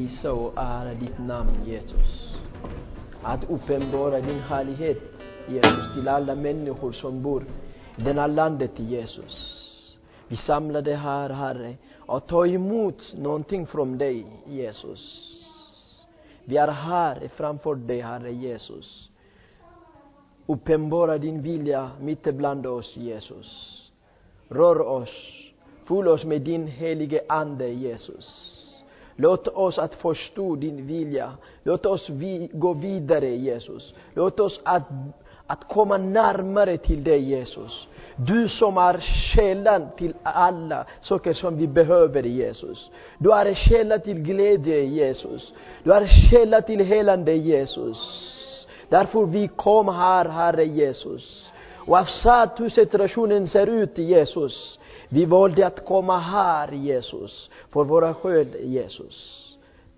I så ära ditt namn Jesus. Att uppenbara din härlighet Jesus till alla människor som bor i denna landet Jesus. Vi samlar det här Herre och ta emot någonting från dig Jesus. Vi är här framför dig Herre Jesus. Uppenbara din vilja mitt ibland oss Jesus. Rör oss, fyll oss med din helige Ande Jesus. Låt oss att förstå din vilja. Låt oss vi, gå vidare Jesus. Låt oss att, att komma närmare till dig Jesus. Du som är källan till alla saker som vi behöver Jesus. Du är källa till glädje Jesus. Du är källa till helande Jesus. Därför vi kom här, Herre Jesus. Och avsatt hur situationen ser ut Jesus. Vi valde att komma här Jesus, för våra skäl Jesus.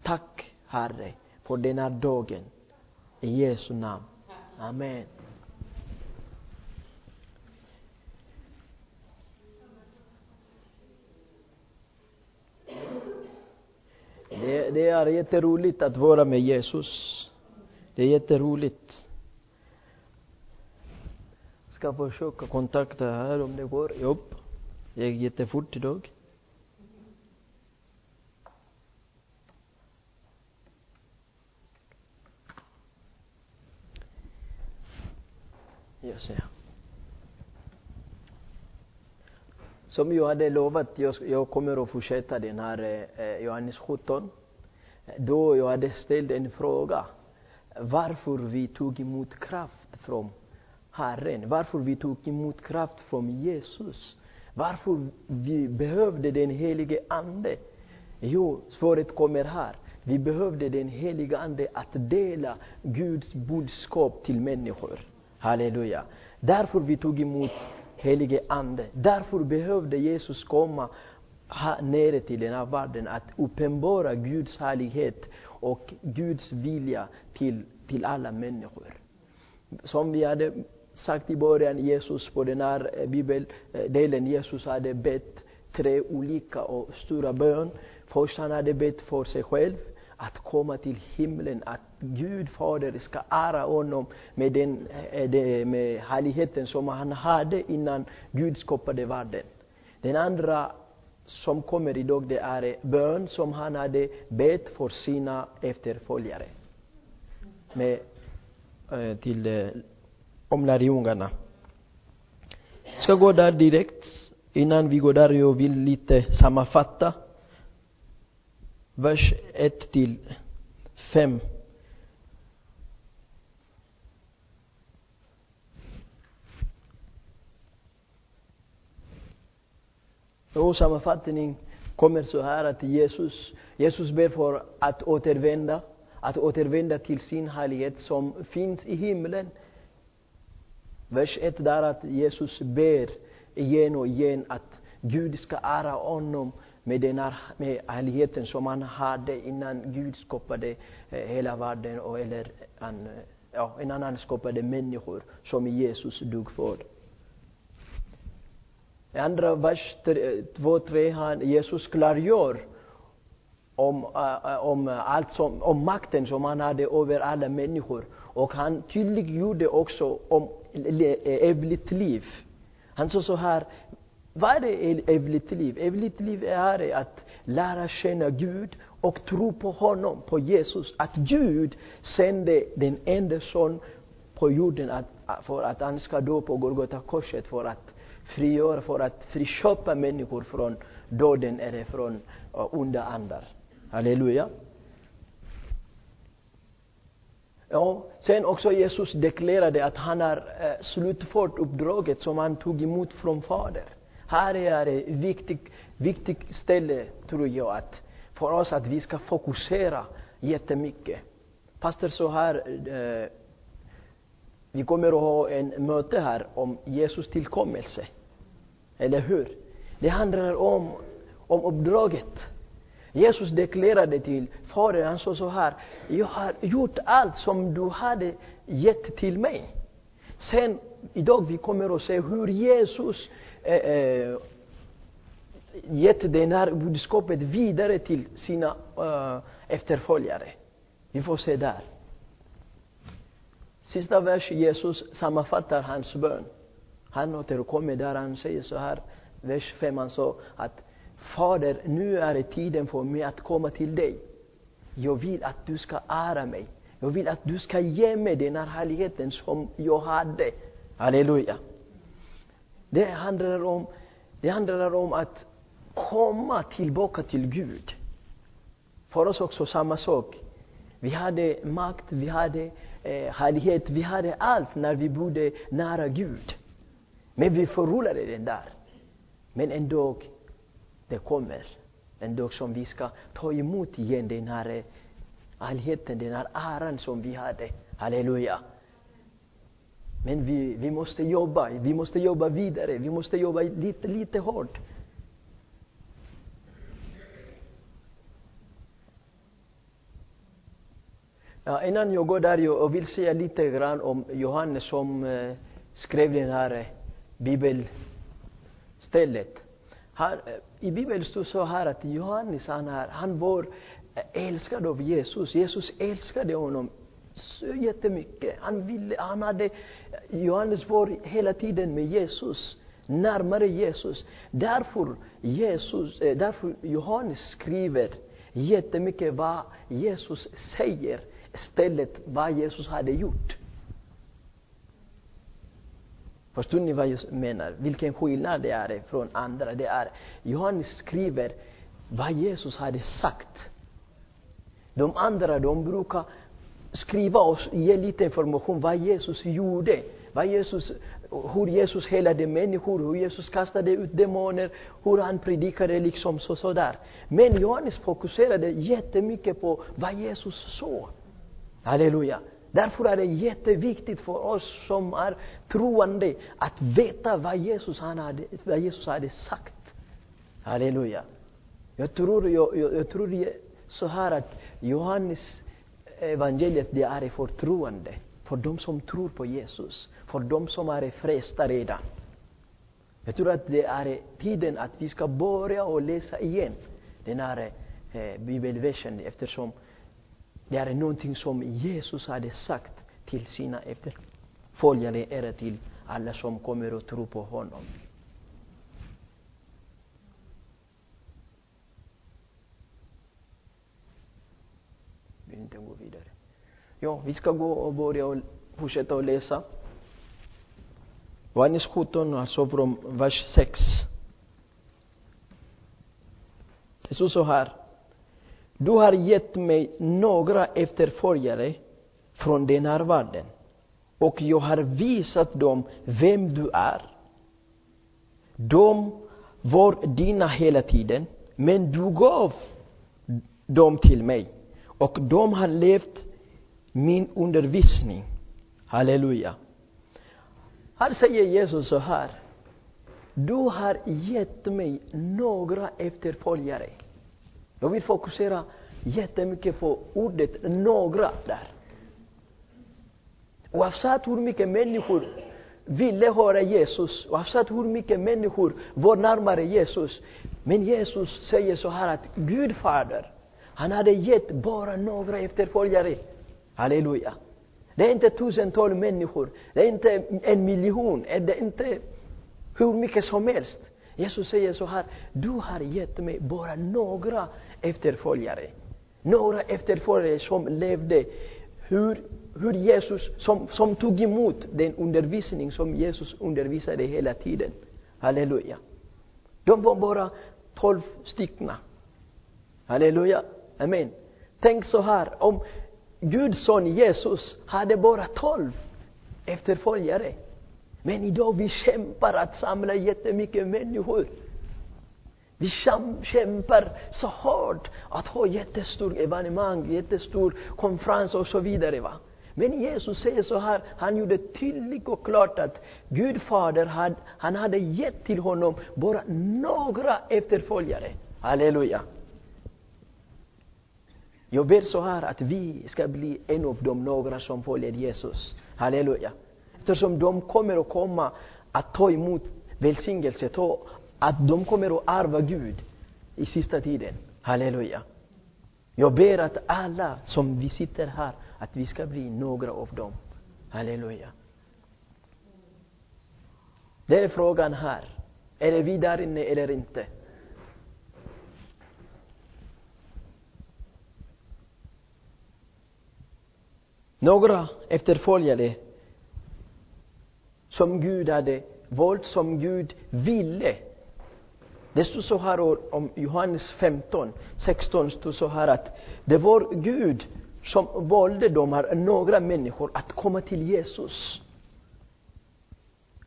Tack Herre för denna dagen. I Jesu namn. Amen. Det, det är jätteroligt att vara med Jesus. Det är jätteroligt. Jag ska försöka kontakta här om det går. Jobb. Det gick jättefort idag. Jag ser. Som jag hade lovat, jag, jag kommer att fortsätta den här eh, Johannes 17. Då jag hade ställt en fråga. Varför vi tog emot kraft från Herren. Varför vi tog emot kraft från Jesus. Varför vi behövde den helige Ande? Jo, svaret kommer här. Vi behövde den helige Ande att dela Guds budskap till människor. Halleluja. Därför vi tog emot helige Ande. Därför behövde Jesus komma här nere till den här världen att uppenbara Guds härlighet och Guds vilja till, till alla människor. Som vi hade sagt i början, Jesus på den här bibeldelen, eh, Jesus hade bett tre olika och stora bön. Först han hade bett för sig själv, att komma till himlen, att Gud Fader ska ära honom med den eh, med härligheten som han hade innan Gud skapade världen. Den andra som kommer idag, det är bön som han hade bett för sina efterföljare. Med, eh, till om lärjungarna. Jag ska gå där direkt. Innan vi går där, jag vill lite sammanfatta. Vers 1 till 5. Och sammanfattning kommer så här att Jesus, Jesus ber för att återvända, att återvända till sin härlighet som finns i himlen Vers 1 där att Jesus ber igen och igen att Gud ska ära honom med den här med ärligheten som han hade innan Gud skapade eh, hela världen, och, eller han, eh, ja, innan han skapade människor som Jesus dog för. I andra vers 2, 3, Jesus klargör om, eh, om, allt som, om makten som han hade över alla människor. Och han tydliggjorde också om eh, evigt liv. Han sa så här, vad är evigt liv? Evigt liv är att lära känna Gud och tro på honom, på Jesus. Att Gud sände den enda son på jorden att, för att han ska dö på Golgata korset för att frigöra, för att friköpa människor från döden eller från eh, onda andar. Halleluja. Ja, sen också Jesus deklarerade att han har eh, slutfört uppdraget som han tog emot från Fader. Här är ett viktigt, viktigt ställe, tror jag, att för oss att vi ska fokusera jättemycket. Pastor så här, eh, vi kommer att ha en möte här om Jesus tillkommelse. Eller hur? Det handlar om, om uppdraget. Jesus deklarerade till Fadern, han sa så här, jag har gjort allt som du hade gett till mig. Sen, idag vi kommer att se hur Jesus eh, eh, gett det här budskapet vidare till sina eh, efterföljare. Vi får se där. Sista vers, Jesus sammanfattar hans bön. Han återkommer där han säger så här, vers 5, han sa att Fader, nu är det tiden för mig att komma till dig. Jag vill att du ska ära mig. Jag vill att du ska ge mig den här härligheten som jag hade. Halleluja. Det handlar om, det handlar om att komma tillbaka till Gud. För oss också samma sak. Vi hade makt, vi hade eh, härlighet, vi hade allt när vi bodde nära Gud. Men vi förlorade den där. Men en dag, det kommer. En dag som vi ska ta emot igen den här eh, allheten, den här äran som vi hade. Halleluja. Men vi, vi måste jobba, vi måste jobba vidare, vi måste jobba lite, lite hårt. Ja, innan jag går där, jag vill säga lite grann om Johannes som eh, skrev det här eh, bibelstället. Han, eh, I Bibeln står så här att Johannes han, är, han var eh, älskad av Jesus. Jesus älskade honom så jättemycket. Han, ville, han hade, Johannes var hela tiden med Jesus, närmare Jesus. Därför, Jesus, eh, därför Johannes skriver jättemycket vad Jesus säger istället vad Jesus hade gjort. Förstår ni vad jag menar? Vilken skillnad det är från andra. Det är, Johannes skriver vad Jesus hade sagt. De andra de brukar skriva och ge lite information vad Jesus gjorde. Vad Jesus, hur Jesus helade människor, hur Jesus kastade ut demoner, hur han predikade liksom så, sådär. Men Johannes fokuserade jättemycket på vad Jesus såg. Halleluja. Därför är det jätteviktigt för oss som är troende att veta vad Jesus, han hade, vad Jesus hade sagt. Halleluja. Jag tror, jag, jag, jag tror så här att Johannes evangeliet det är för troende. För de som tror på Jesus. För de som är frälsta redan. Jag tror att det är tiden att vi ska börja och läsa igen den här eh, bibelversen eftersom det är någonting som Jesus hade sagt till sina efterföljare, eller till alla som kommer att tro på honom. Vi inte gå vidare. Ja, vi ska gå och börja och fortsätta att läsa. Johannes 17, alltså från vers 6. Det står så här. Du har gett mig några efterföljare från den här världen och jag har visat dem vem du är. De var dina hela tiden, men du gav dem till mig och de har levt min undervisning. Halleluja. Här säger Jesus så här. Du har gett mig några efterföljare. Jag vill fokusera jättemycket på ordet några där. Oavsett hur mycket människor ville höra Jesus, oavsett hur mycket människor var närmare Jesus. Men Jesus säger så här att Gud fader, han hade gett bara några efterföljare. Halleluja. Det är inte tusentals människor, det är inte en miljon, det är inte hur mycket som helst. Jesus säger så här, du har gett mig bara några efterföljare. Några efterföljare som levde hur, hur Jesus, som, som tog emot den undervisning som Jesus undervisade hela tiden. Halleluja. De var bara tolv stycken. Halleluja. Amen. Tänk så här, om Guds son Jesus hade bara tolv efterföljare. Men idag vi kämpar att samla jättemycket människor. Vi kämpar så hårt att ha jättestor evenemang, jättestor konferens och så vidare. Va? Men Jesus säger så här, han gjorde tydligt och klart att Gud fader, had, han hade gett till honom bara några efterföljare. Halleluja. Jag ber så här att vi ska bli en av de några som följer Jesus. Halleluja. Eftersom de kommer att komma att ta emot välsignelse, ta att de kommer att arva Gud i sista tiden. Halleluja. Jag ber att alla som vi sitter här, att vi ska bli några av dem. Halleluja. Det är frågan här. Är det vi där inne eller inte? Några efterföljare som Gud hade valt, som Gud ville. Det stod så här om Johannes 15, 16 stod så här att det var Gud som valde de här några människor att komma till Jesus.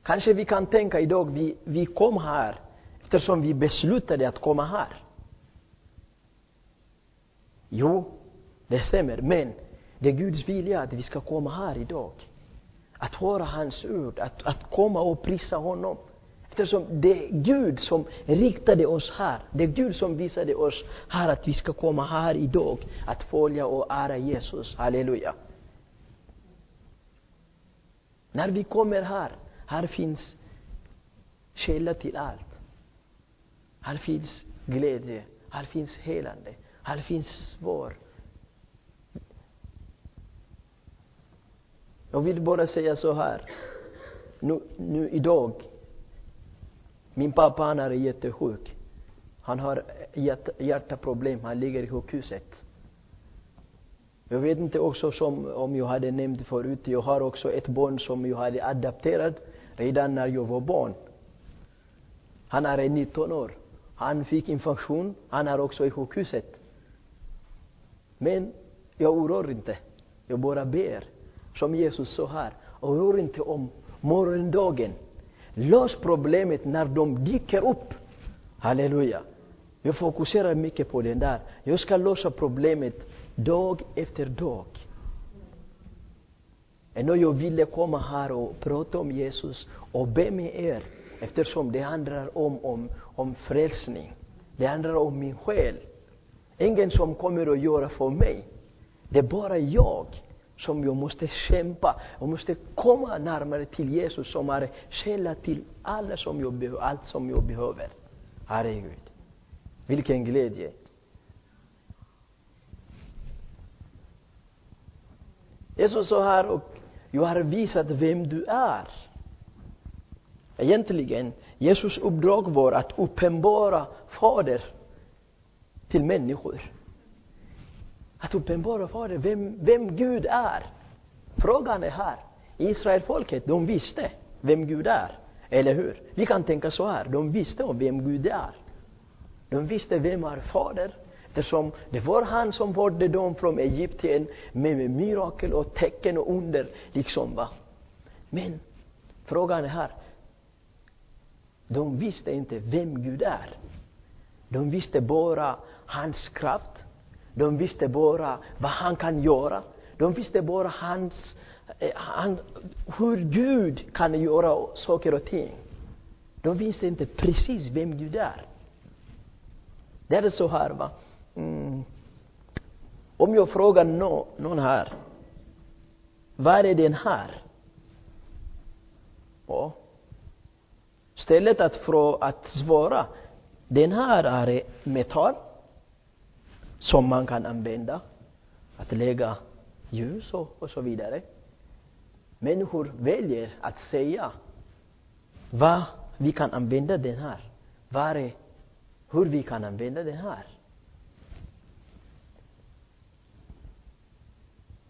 Kanske vi kan tänka idag, vi, vi kom här eftersom vi beslutade att komma här. Jo, det stämmer, men det är Guds vilja att vi ska komma här idag. Att höra hans ord, att, att komma och prisa honom. Eftersom det är Gud som riktade oss här. Det är Gud som visade oss här att vi ska komma här idag. Att följa och ära Jesus. Halleluja. När vi kommer här, här finns källa till allt. Här finns glädje, här finns helande, här finns svar. Jag vill bara säga så här. Nu, nu idag, min pappa han är jättesjuk. Han har hjärtaproblem, han ligger i sjukhuset. Jag vet inte också som, om jag hade nämnt förut, jag har också ett barn som jag hade adopterat redan när jag var barn. Han är 19 år. Han fick infektion, han är också i sjukhuset. Men jag oroar inte, jag bara ber som Jesus sa här, oroa inte om morgondagen. Lös problemet när de dyker upp. Halleluja. Jag fokuserar mycket på den där. Jag ska lösa problemet dag efter dag. Ändå jag ville komma här och prata om Jesus och be med er eftersom det handlar om, om, om frälsning. Det handlar om min själ. Ingen som kommer att göra för mig. Det är bara jag som jag måste kämpa. Jag måste komma närmare till Jesus som är källa till alla som jag behöver, allt som jag behöver. Herregud. Vilken glädje. Jesus sa här, och jag har visat vem du är. Egentligen, Jesus uppdrag var att uppenbara Fader till människor. Att uppenbara Fader, vem, vem Gud är. Frågan är här. Israelfolket, de visste vem Gud är. Eller hur? Vi kan tänka så här, de visste om vem Gud är. De visste vem är Fader. Eftersom det var han som förde dem från Egypten med, med mirakel och tecken och under. Liksom, va? Men frågan är här. De visste inte vem Gud är. De visste bara hans kraft, de visste bara vad han kan göra. De visste bara hans, eh, han, hur Gud kan göra saker och ting. De visste inte precis vem Gud är. Det är så här, va. Mm. Om jag frågar no, någon här, vad är den här? Ja. Stället att, frå, att svara, den här är metall som man kan använda, att lägga ljus och, och så vidare. Människor väljer att säga vad vi kan använda den här. Var, är, hur vi kan använda den här.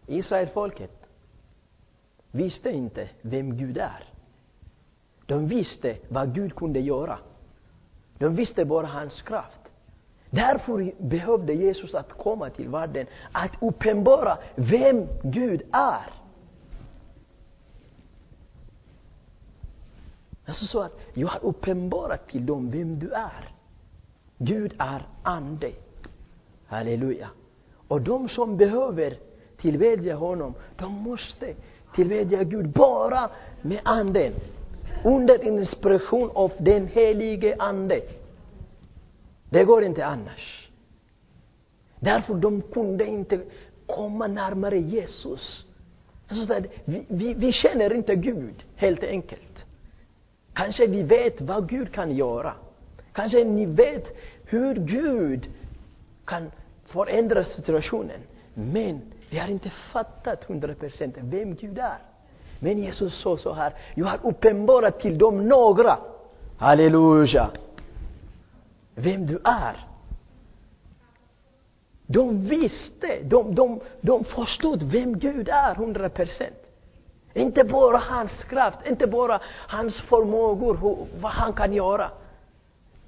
Israelfolket visste inte vem Gud är. De visste vad Gud kunde göra. De visste bara hans kraft. Därför behövde Jesus att komma till världen, att uppenbara vem Gud är. Alltså så att jag har uppenbarat till dem vem du är. Gud är ande. Halleluja. Och de som behöver tillbedja honom, de måste tillbedja Gud bara med anden. Under inspiration av den helige ande. Det går inte annars. Därför de kunde inte komma närmare Jesus. Alltså, vi, vi, vi känner inte Gud, helt enkelt. Kanske vi vet vad Gud kan göra. Kanske ni vet hur Gud kan förändra situationen. Men vi har inte fattat hundra procent vem Gud är. Men Jesus sa så här, jag har uppenbarat till dem några, halleluja, vem du är. De visste, de, de, de förstod vem Gud är, hundra procent. Inte bara hans kraft, inte bara hans förmågor, hur, vad han kan göra.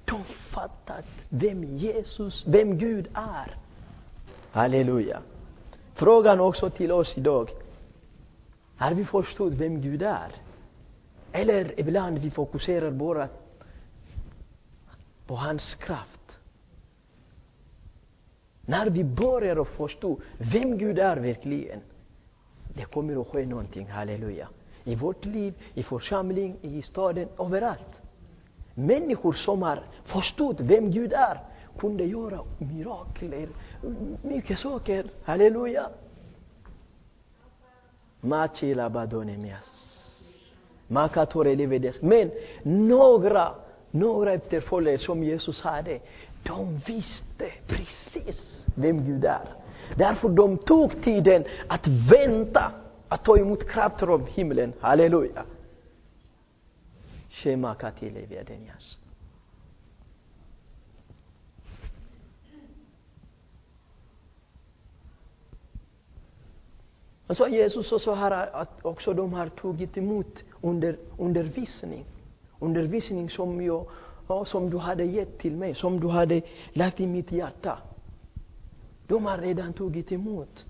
De fattat vem Jesus, vem Gud är. Halleluja. Frågan också till oss idag. Har vi förstått vem Gud är? Eller ibland vi fokuserar bara på hans kraft. När vi börjar att förstå vem Gud är verkligen, det kommer att ske någonting, halleluja. I vårt liv, i församling, i staden, överallt. Människor som har förstått vem Gud är kunde göra mirakler, mycket saker, halleluja. Machila badonemias. Men några, några efterföljare som Jesus hade, de visste precis vem Gud är. Därför de tog tiden att vänta, att ta emot krafter från himlen. Halleluja. Shema katile viadenias. Och så Jesus och så här att också de har tagit emot under, undervisning. Undervisning som, jag, som du hade gett till mig, som du hade lagt i mitt hjärta. De har redan tagit emot.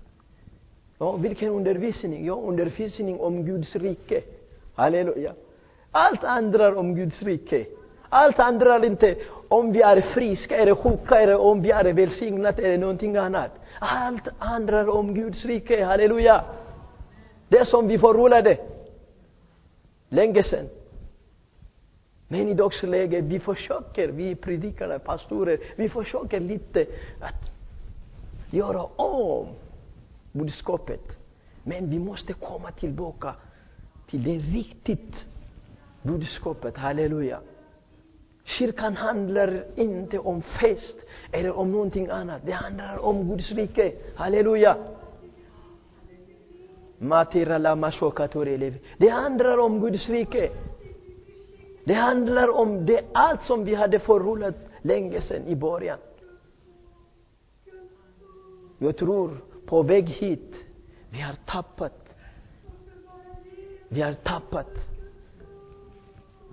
Ja, vilken undervisning? Ja, undervisning om Guds rike. Halleluja. Allt handlar om Guds rike. Allt handlar inte om vi är friska eller sjuka eller om vi är välsignade eller någonting annat. Allt handlar om Guds rike, halleluja. Det som vi förlorade länge sedan. Men i dagsläget, vi försöker, vi predikare, pastorer, vi försöker lite att göra e om budskapet. Men vi måste komma tillbaka till det riktigt budskapet, halleluja. Kyrkan handlar inte om fest eller om någonting annat. Det handlar om Guds rike. Halleluja! Det handlar om Guds rike. Det handlar om det, allt som vi hade förrullat länge sedan i början. Jag tror på väg hit, vi har tappat. Vi har tappat.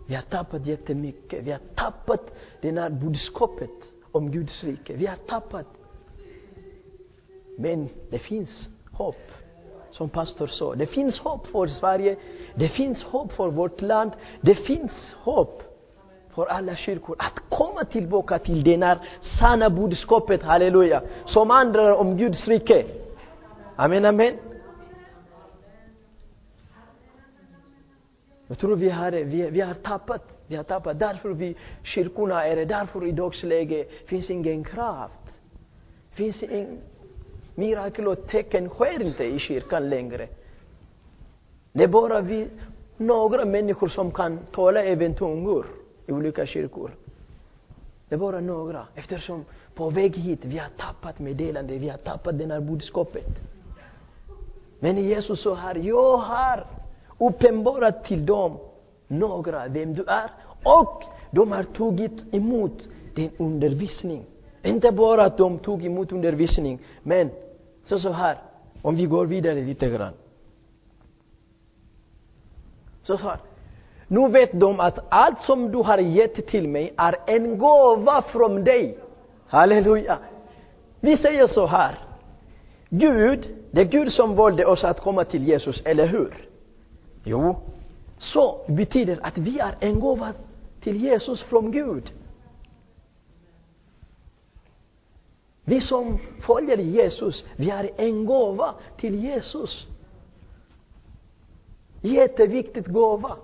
Vi har tappat jättemycket. Vi har tappat det här budskapet om Guds rike. Vi har tappat. Men det finns hopp. Som pastor sa, det finns hopp för Sverige. Det finns hopp för vårt land. Det finns hopp för alla kyrkor att komma tillbaka till det här sanna budskapet, halleluja, som handlar om Guds rike. Amen, amen. Jag tror vi har, vi, vi har tappat, vi har tappat. Därför vi, kyrkorna är det, därför i dagsläget finns ingen kraft. Finns ingen mirakel och tecken sker inte i kyrkan längre. Det är bara vi, några människor som kan tala även tungor i olika kyrkor. Det är bara några, eftersom på väg hit vi har tappat meddelandet, vi har tappat det här budskapet. Men Jesus sa här, jag har uppenbarat till dem några vem du är och de har tagit emot din undervisning. Inte bara att de tog emot undervisning, men så, så här, om vi går vidare lite grann. Så, så här, nu vet de att allt som du har gett till mig är en gåva från dig. Halleluja. Vi säger så här. Gud, det är Gud som valde oss att komma till Jesus, eller hur? Jo, så betyder att vi är en gåva till Jesus från Gud. Vi som följer Jesus, vi är en gåva till Jesus. Jätteviktigt gåva.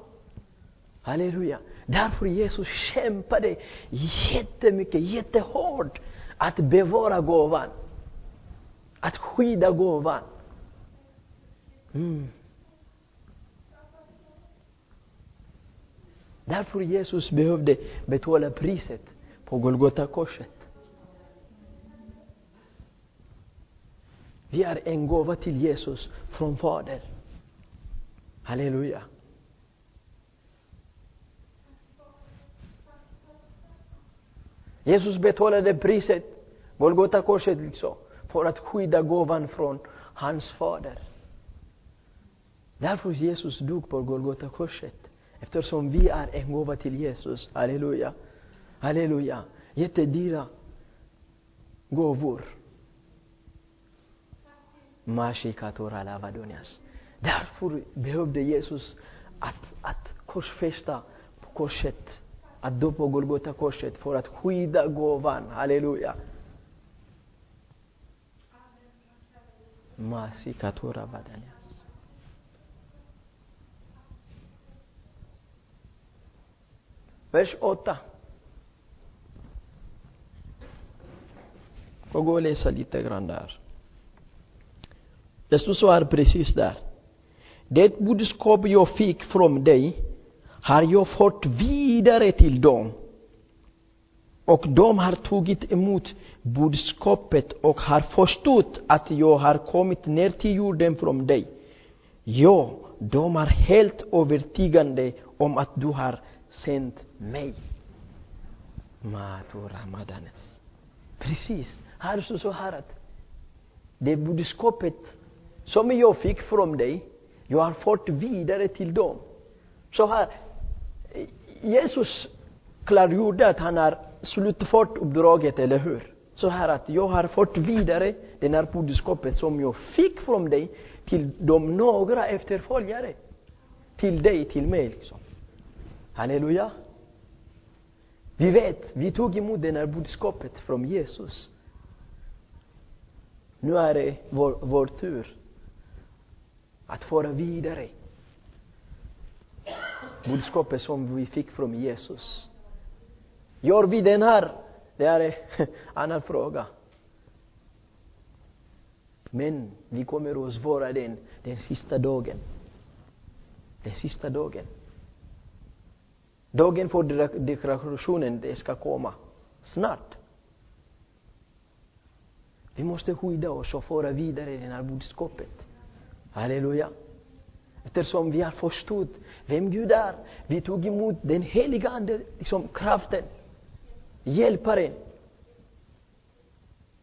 Halleluja. Därför Jesus kämpade jättemycket, jättehårt att bevara gåvan. Att skydda gåvan. Mm. Därför Jesus behövde betala priset på Golgata korset. Vi är en gåva till Jesus från Fadern. Halleluja. Jesus betalade priset, Golgata korset liksom, alltså, för att skydda gåvan från hans fader. Därför Jesus dog på Golgata korset. Eftersom vi är en gåva till Jesus. Halleluja. Halleluja. Jättedyra gåvor. Mashikatora lavadonias. Därför behövde Jesus att, att korsfästa på korset. Att dö på Golgata korset för att skydda gåvan. Halleluja. Masikatora vadanias. Vers 8. Jag går och läsa lite grann där. Det står så här precis där. Det budskap jag fick från dig har jag fått vidare till dem. Och de har tagit emot budskapet och har förstått att jag har kommit ner till jorden från dig. Ja, de är helt övertygande om att du har sänt mig. Mato Ramadanes. Precis. Här står så här att det budskapet som jag fick från dig, jag har fått vidare till dem. Så här, Jesus klargjorde att han har slutfört uppdraget, eller hur? Så här att jag har fått vidare det här budskapet som jag fick från dig till de några efterföljare. Till dig, till mig liksom. Halleluja. Vi vet, vi tog emot det här budskapet från Jesus. Nu är det vår, vår tur att föra vidare budskapet som vi fick från Jesus. Gör vi den här? Det är en annan fråga. Men vi kommer att svara den, den sista dagen. Den sista dagen. Dagen för deklarationen, det ska komma snart. Vi måste skydda oss och föra vidare det här budskapet. Halleluja. Eftersom vi har förstått vem Gud är. Vi tog emot den heliga Ande, liksom kraften, hjälparen.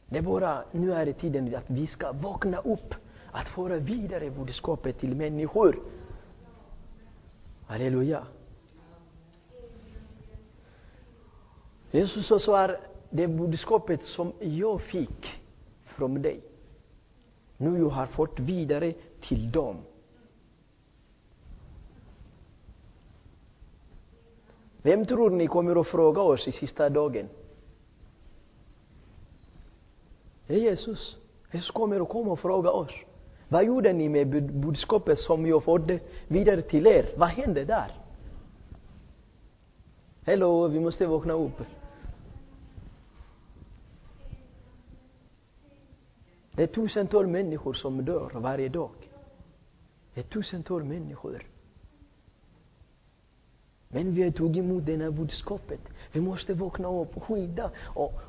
Det är bara, nu är det tiden att vi ska vakna upp, att föra vidare budskapet till människor. Halleluja. Jesus sa det budskapet som jag fick från dig, nu jag har fått vidare till dem. Vem tror ni kommer att fråga oss i sista dagen? Det är Jesus. Jesus kommer att komma och fråga oss. Vad gjorde ni med budskapet som jag förde vidare till er? Vad hände där? Hello, vi måste vakna upp. Det är tusentals människor som dör varje dag. Det är tusentals människor. Men vi har tagit emot det här budskapet. Vi måste vakna upp, och skydda och,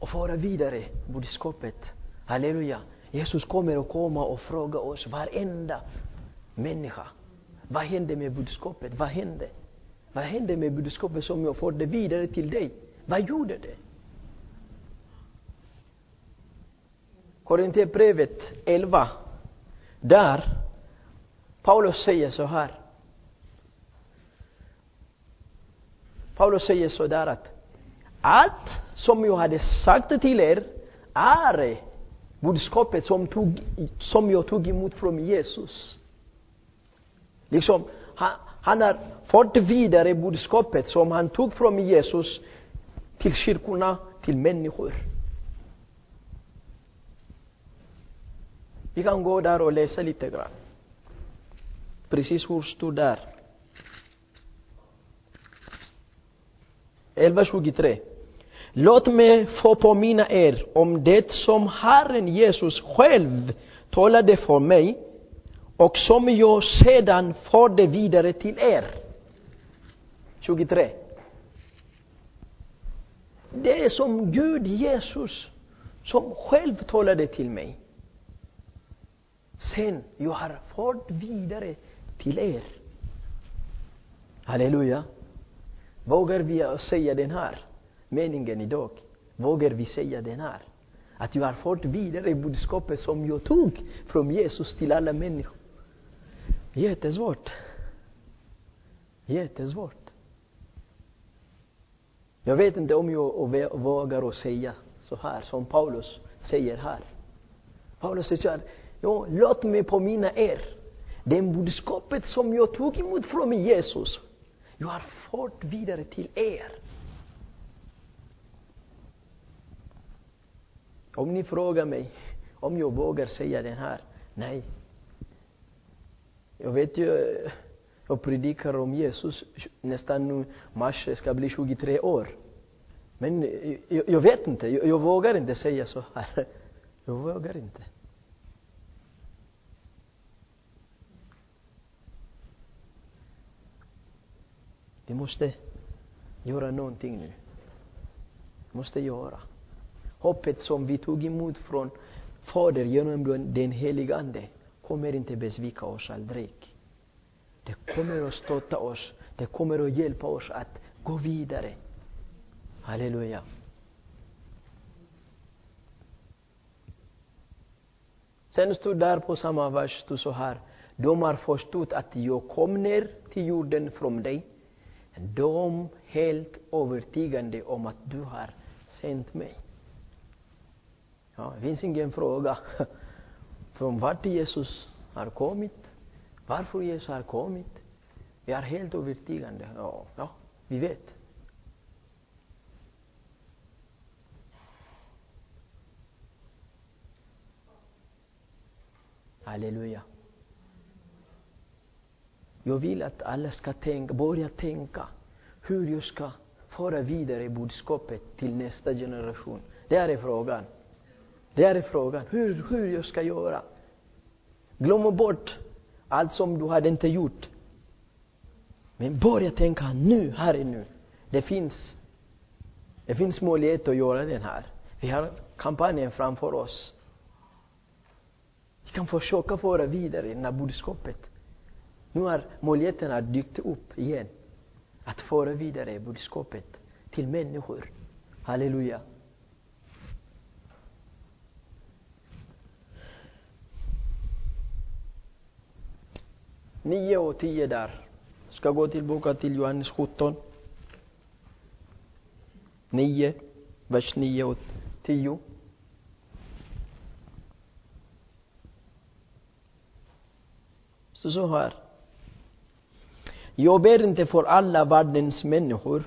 och föra vidare budskapet. Halleluja. Jesus kommer att komma och fråga oss, varenda människa. Vad hände med budskapet? Vad hände? Vad hände med budskapet som jag förde vidare till dig? Vad gjorde det? Korinthierbrevet 11. Där Paulus säger så här. Paulus säger så där att allt som jag hade sagt till er är budskapet som, tog, som jag tog emot från Jesus. Liksom, han, han har fått vidare budskapet som han tog från Jesus till kyrkorna, till människor. Vi kan gå där och läsa lite grann. Precis hur det där. 11.23. Låt mig få påminna er om det som Herren Jesus själv talade för mig och som jag sedan förde vidare till er. 23. det är som Gud, Jesus, som själv talade till mig. Sen, jag har fört vidare till er. Halleluja. Vågar vi säga den här meningen idag? Vågar vi säga den här? Att jag har fått vidare budskapet som jag tog från Jesus till alla människor. Jättesvårt. Jättesvårt. Jag vet inte om jag vågar att säga så här som Paulus säger här. Paulus säger så ja, låt mig påminna er det budskapet som jag tog emot från Jesus. Jag har fört vidare till er. Om ni frågar mig om jag vågar säga den här, nej. Jag vet ju, jag predikar om Jesus nästan nu, mars ska bli 23 år. Men jag, jag vet inte, jag, jag, vågar inte säga så här. Jag vågar inte. Vi måste göra någonting nu. Vi måste göra. Hoppet som vi tog emot från Fader genom den helige Ande kommer inte besvika oss aldrig. Det kommer att stötta oss. Det kommer att hjälpa oss att gå vidare. Halleluja. Sen stod där på samma vers stod så här. De har förstått att jag kom ner till jorden från dig. De helt övertygande om att du har sänt mig. Ja, det finns ingen fråga från vart Jesus har kommit, varför Jesus har kommit. Vi är helt övertygande. Ja, ja vi vet. Halleluja. Jag vill att alla ska tänka, börja tänka hur jag ska föra vidare budskapet till nästa generation. Det är frågan. Det är frågan. Hur, hur jag ska göra. Glöm bort allt som du hade inte gjort. Men börja tänka nu, här är nu. Det finns, det finns möjlighet att göra den här. Vi har kampanjen framför oss. Vi kan försöka föra vidare det här budskapet. Nu har möjligheterna dykt upp igen. Att föra vidare budskapet till människor. Halleluja. Nio och tio där. Ska gå tillbaka till Johannes 17. 9, vers 9 och 10. Så så här. Jag ber inte för alla världens människor,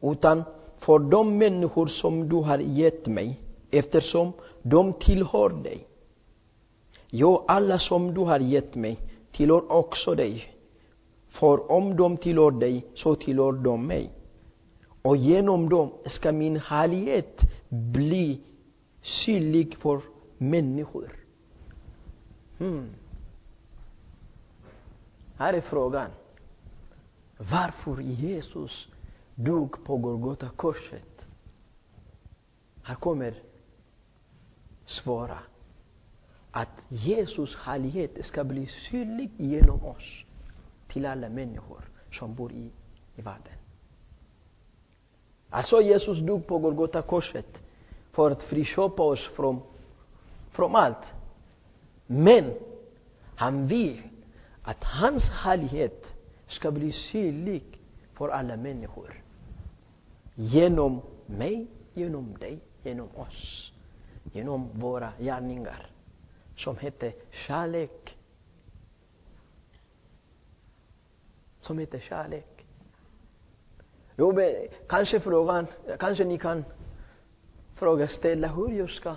utan för de människor som du har gett mig, eftersom de tillhör dig. Ja, alla som du har gett mig tillhör också dig. För om de tillhör dig, så tillhör de mig. Och genom dem ska min härlighet bli synlig för människor. Hmm. Här är frågan. Varför Jesus dog på Golgata korset? Här kommer svara att Jesus härlighet ska bli synlig genom oss till alla människor som bor i, i världen. Alltså Jesus dog på Golgata korset för att friköpa oss från, från allt. Men han vill att hans härlighet ska bli synlig för alla människor. Genom mig, genom dig, genom oss. Genom våra gärningar som heter kärlek. Som heter kärlek. Jo, men kanske frågan, kanske ni kan fråga ställa hur jag ska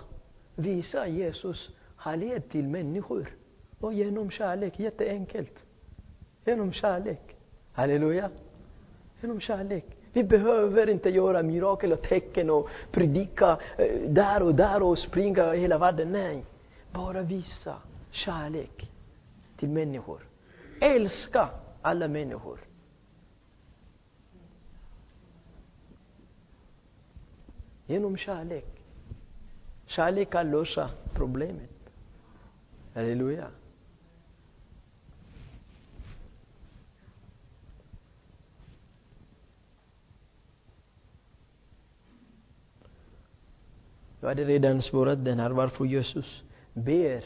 visa Jesus härlighet till människor. Och genom kärlek, jätteenkelt. Genom kärlek. Halleluja. Genom kärlek. Vi behöver inte göra mirakel och tecken och predika eh, där och där och springa hela världen. Nej. Bara visa kärlek till människor. Älska alla människor. Genom kärlek. Kärlek kan lösa problemet. Halleluja. Jag hade redan svarat den här varför Jesus ber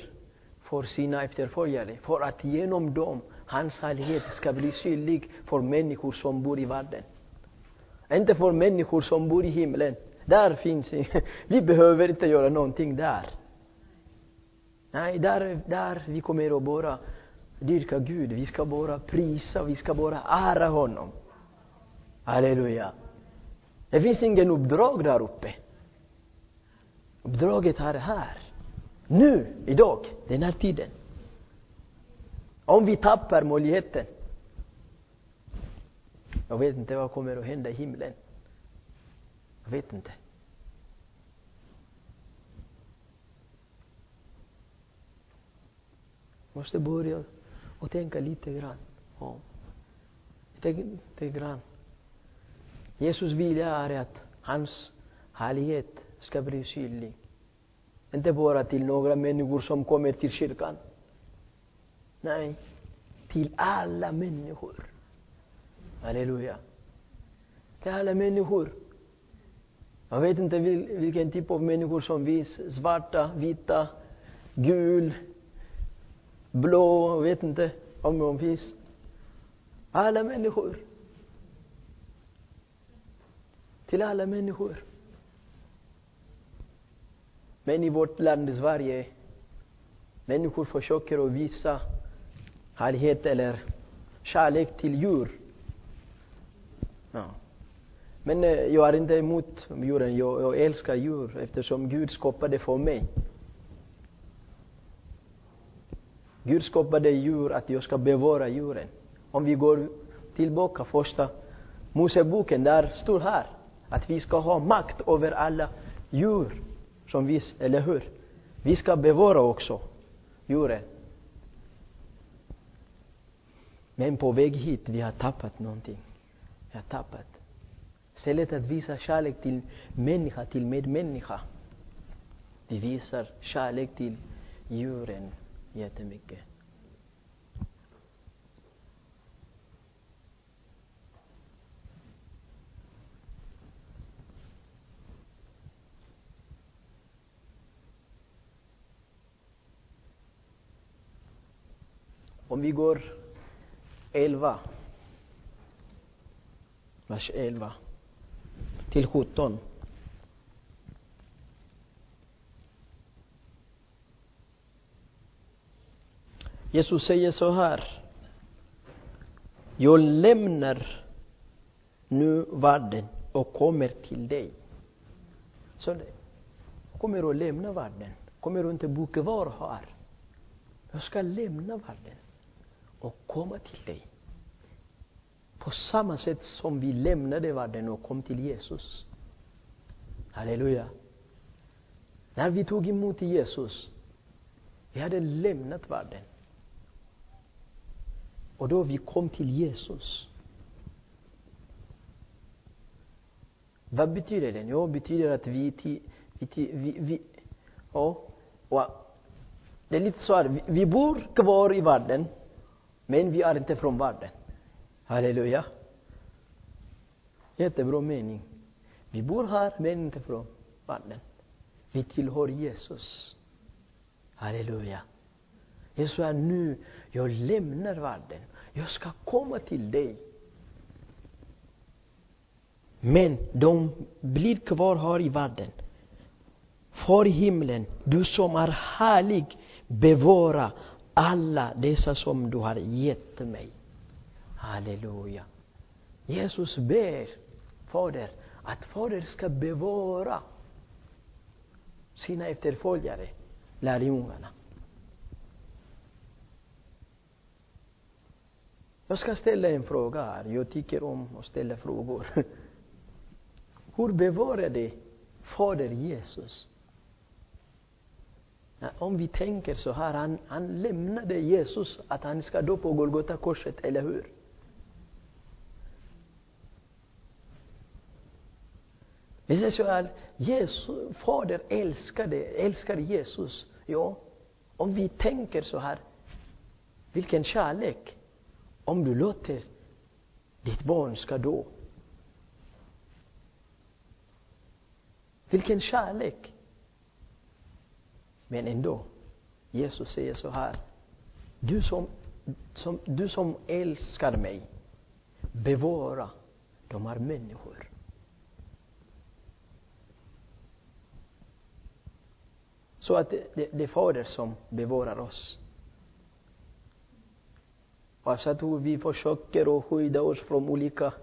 för sina efterföljare, för att genom dem hans härlighet ska bli synlig för människor som bor i världen. Inte för människor som bor i himlen. Där finns inget. Vi behöver inte göra någonting där. Nej, där, där vi kommer att bara dyrka Gud. Vi ska bara prisa, vi ska bara ära honom. Halleluja. Det finns ingen uppdrag där uppe. Uppdraget är här. Nu, idag, den här tiden. Om vi tappar möjligheten, jag vet inte vad kommer att hända i himlen. Jag vet inte. måste börja och tänka lite grann om. Lite grann. Jesus vilja är att hans härlighet ska bli synlig. Inte bara till några människor som kommer till kyrkan. Nej, till alla människor. Halleluja. Till alla människor. Jag vet inte vilken typ av människor som finns. Svarta, vita, gul, blå, jag vet inte om de finns. Alla människor. Till alla människor. Men i vårt land Sverige, människor försöker att visa härlighet eller kärlek till djur. Ja. Men eh, jag är inte emot djuren, jag, jag älskar djur eftersom Gud skapade för mig. Gud skapade djur att jag ska bevara djuren. Om vi går tillbaka första Moseboken, där står här att vi ska ha makt över alla djur som vi, eller hur? Vi ska bevara också djuren. Men på väg hit, vi har tappat någonting. Vi har tappat. Istället att visa kärlek till människa, till medmänniska. Vi visar kärlek till djuren jättemycket. Om vi går 11, vers 11 till 17. Jesus säger så här. Jag lämnar nu världen och kommer till dig. Så det, kommer att lämna världen, kommer att inte bo kvar här. Jag ska lämna världen och komma till dig. På samma sätt som vi lämnade världen och kom till Jesus. Halleluja. När vi tog emot Jesus, vi hade lämnat världen. Och då vi kom till Jesus. Vad betyder det? Jo, det betyder att vi, vi, vi, vi ja, och det är lite så här, vi bor kvar i världen, men vi är inte från världen. Halleluja. Jättebra mening. Vi bor här, men inte från världen. Vi tillhör Jesus. Halleluja. Jesus är nu, jag lämnar världen. Jag ska komma till dig. Men de blir kvar här i världen. För himlen, du som är härlig, bevara alla dessa som du har gett mig. Halleluja. Jesus ber Fader att Fader ska bevara sina efterföljare, lärjungarna. Jag ska ställa en fråga här. Jag tycker om att ställa frågor. Hur bevarade Fader Jesus om vi tänker så här, han, han lämnade Jesus att han ska dö på Golgata korset, eller hur? Vi säger så här, Jesus, Fader älskade, älskade Jesus. Ja, om vi tänker så här, vilken kärlek om du låter ditt barn ska dö. Vilken kärlek! Men ändå, Jesus säger så här, du som, som, du som älskar mig, bevara de här människor. Så att det, det, det är Fader som bevarar oss. Alltså Oavsett hur vi försöker att skydda oss från olika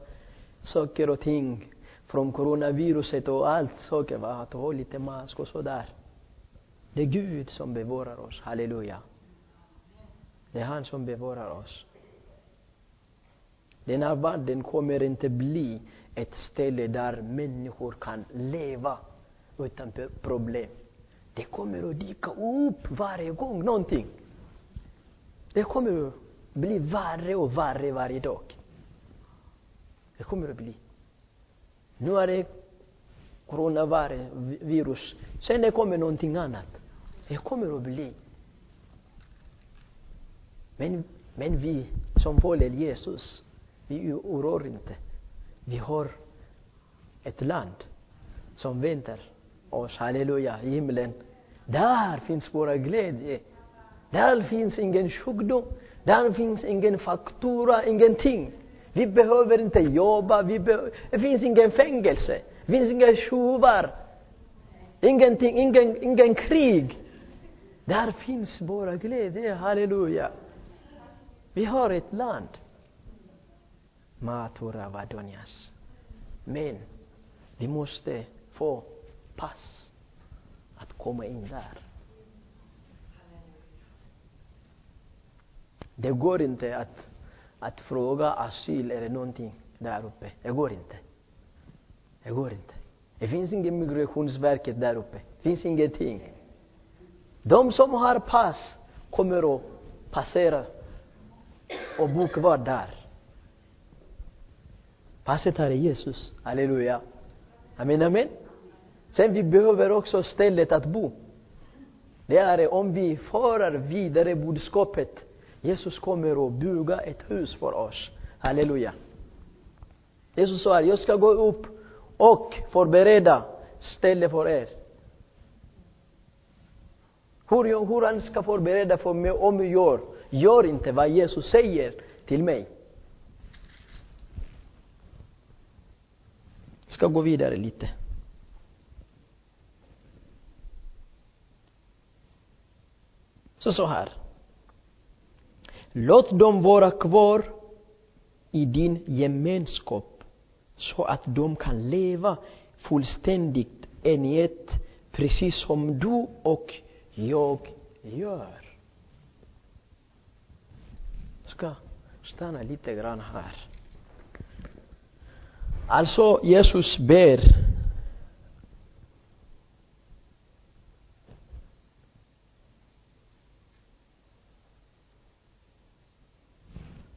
saker och ting, från coronaviruset och allt saker, va? att ha lite mask och sådär. Det är Gud som bevarar oss, halleluja. Det är han som bevarar oss. Den här världen kommer inte bli ett ställe där människor kan leva utan problem. Det kommer att dyka upp varje gång någonting. Det kommer att bli värre och värre varje dag. Det kommer att bli. Nu är det coronavirus. Sen det kommer någonting annat. Det kommer att bli. Men, men vi som följer Jesus, vi oroar inte. Vi har ett land som väntar oss, halleluja, i himlen. Där finns vår glädje. Där finns ingen sjukdom. Där finns ingen faktura, ingenting. Vi behöver inte jobba, vi be det finns ingen fängelse, det finns inga tjuvar, ingenting, ingen, ingen krig. Där finns vår glädje, halleluja. Vi har ett land. Matura Vadonias. Men vi måste få pass att komma in där. Det går inte att, att fråga asyl eller någonting där uppe. Det går inte. Det går inte. Det finns inget migrationsverket där uppe. Det finns ingenting. De som har pass kommer att passera och bo kvar där. Passet här är Jesus. Halleluja. Amen, amen. Sen vi behöver också stället att bo. Det är om vi för vidare budskapet Jesus kommer att bygga ett hus för oss. Halleluja. Jesus sa, jag ska gå upp och förbereda ställe för er. Hur, hur han ska förbereda för mig om jag gör, gör inte vad Jesus säger till mig. Jag ska gå vidare lite. Så så här. Låt dem vara kvar i din gemenskap så att de kan leva fullständigt enighet precis som du och jag gör. Jag ska stanna lite grann här. Alltså, Jesus ber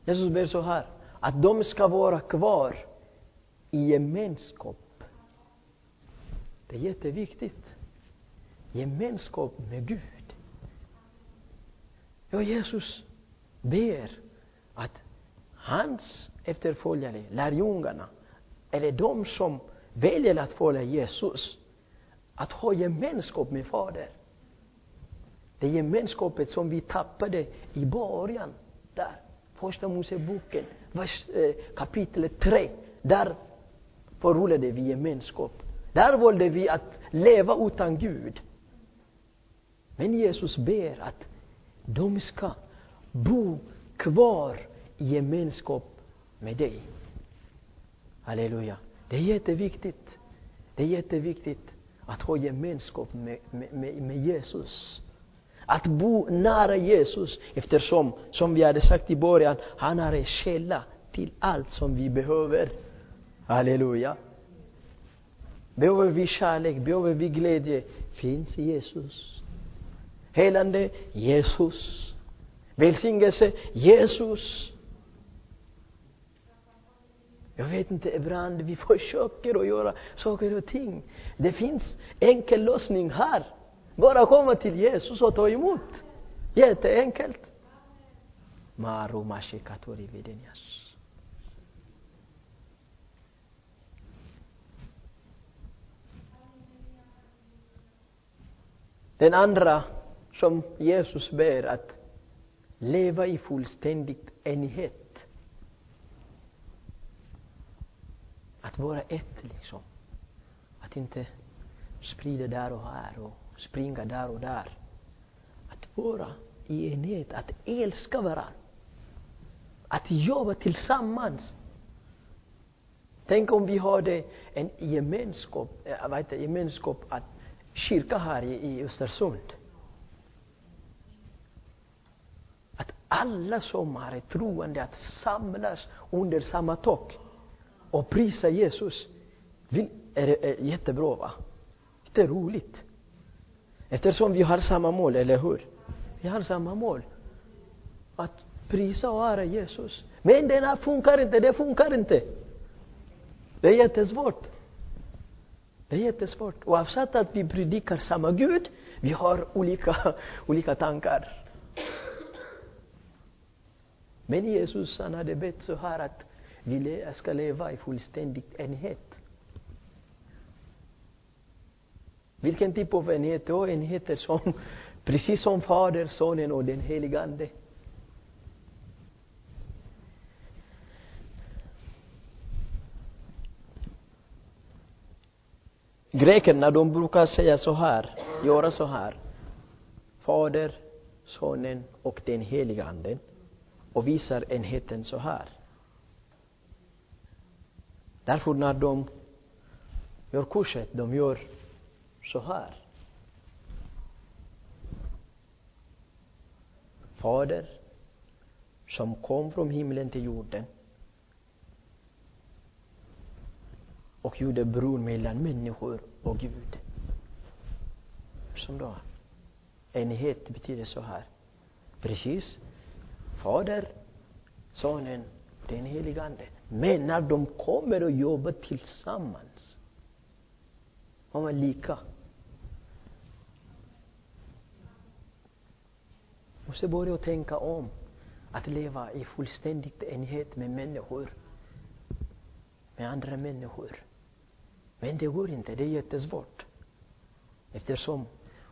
Jesus ber så här, att de ska vara kvar i gemenskap. Det är jätteviktigt. Gemenskap med Gud. Ja, Jesus ber att hans efterföljare, lärjungarna, eller de som väljer att följa Jesus, att ha gemenskap med Fader. Det gemenskapet som vi tappade i början där. Första Moseboken, vers, eh, kapitel 3. Där förlorade vi gemenskap. Där valde vi att leva utan Gud. Men Jesus ber att de ska bo kvar i gemenskap med dig. Halleluja. Det är jätteviktigt. Det är jätteviktigt att ha gemenskap med, med, med Jesus. Att bo nära Jesus eftersom, som vi hade sagt i början, han är en källa till allt som vi behöver. Halleluja. Behöver vi kärlek, behöver vi glädje, finns Jesus. Helande, Jesus. Välsignelse, Jesus. Jag vet inte, ibland vi försöker att göra saker och ting. Det finns enkel lösning här. Bara komma till Jesus och ta emot. Jätteenkelt. Maru mashikatori videnias. Den andra som Jesus ber att leva i fullständig enighet. Att vara ett liksom. Att inte sprida där och här och springa där och där. Att vara i enhet, att älska varandra. Att jobba tillsammans. Tänk om vi hade en gemenskap, äh, vad heter, gemenskap att kyrka här i, i Östersund. Att alla som är troende att samlas under samma tak och prisa Jesus. Det är jättebra va? Det är roligt. Eftersom vi har samma mål, eller hur? Vi har samma mål. Att prisa och ära Jesus. Men den här funkar inte, det funkar inte. Det är jättesvårt. Det är jättesvårt. Oavsett att vi predikar samma Gud, vi har olika, olika tankar. Men Jesus han hade bett så här att vi ska leva i fullständig enhet. Vilken typ av enhet? Jo, enheter som, precis som Fader, Sonen och den helige Ande. Grekerna de brukar säga så här, göra så här. Fader, Sonen och den helige Anden och visar enheten så här. Därför när de gör korset, de gör så här. Fader, som kom från himlen till jorden och gjorde bron mellan människor och Gud. Som då? Enighet betyder så här. Precis. Fader, Sonen, den helige Ande. Men när de kommer och jobbar tillsammans, var man lika. måste börja tänka om. Att leva i fullständig enighet med människor. Med andra människor. Men det går inte, det är jättesvårt. Eftersom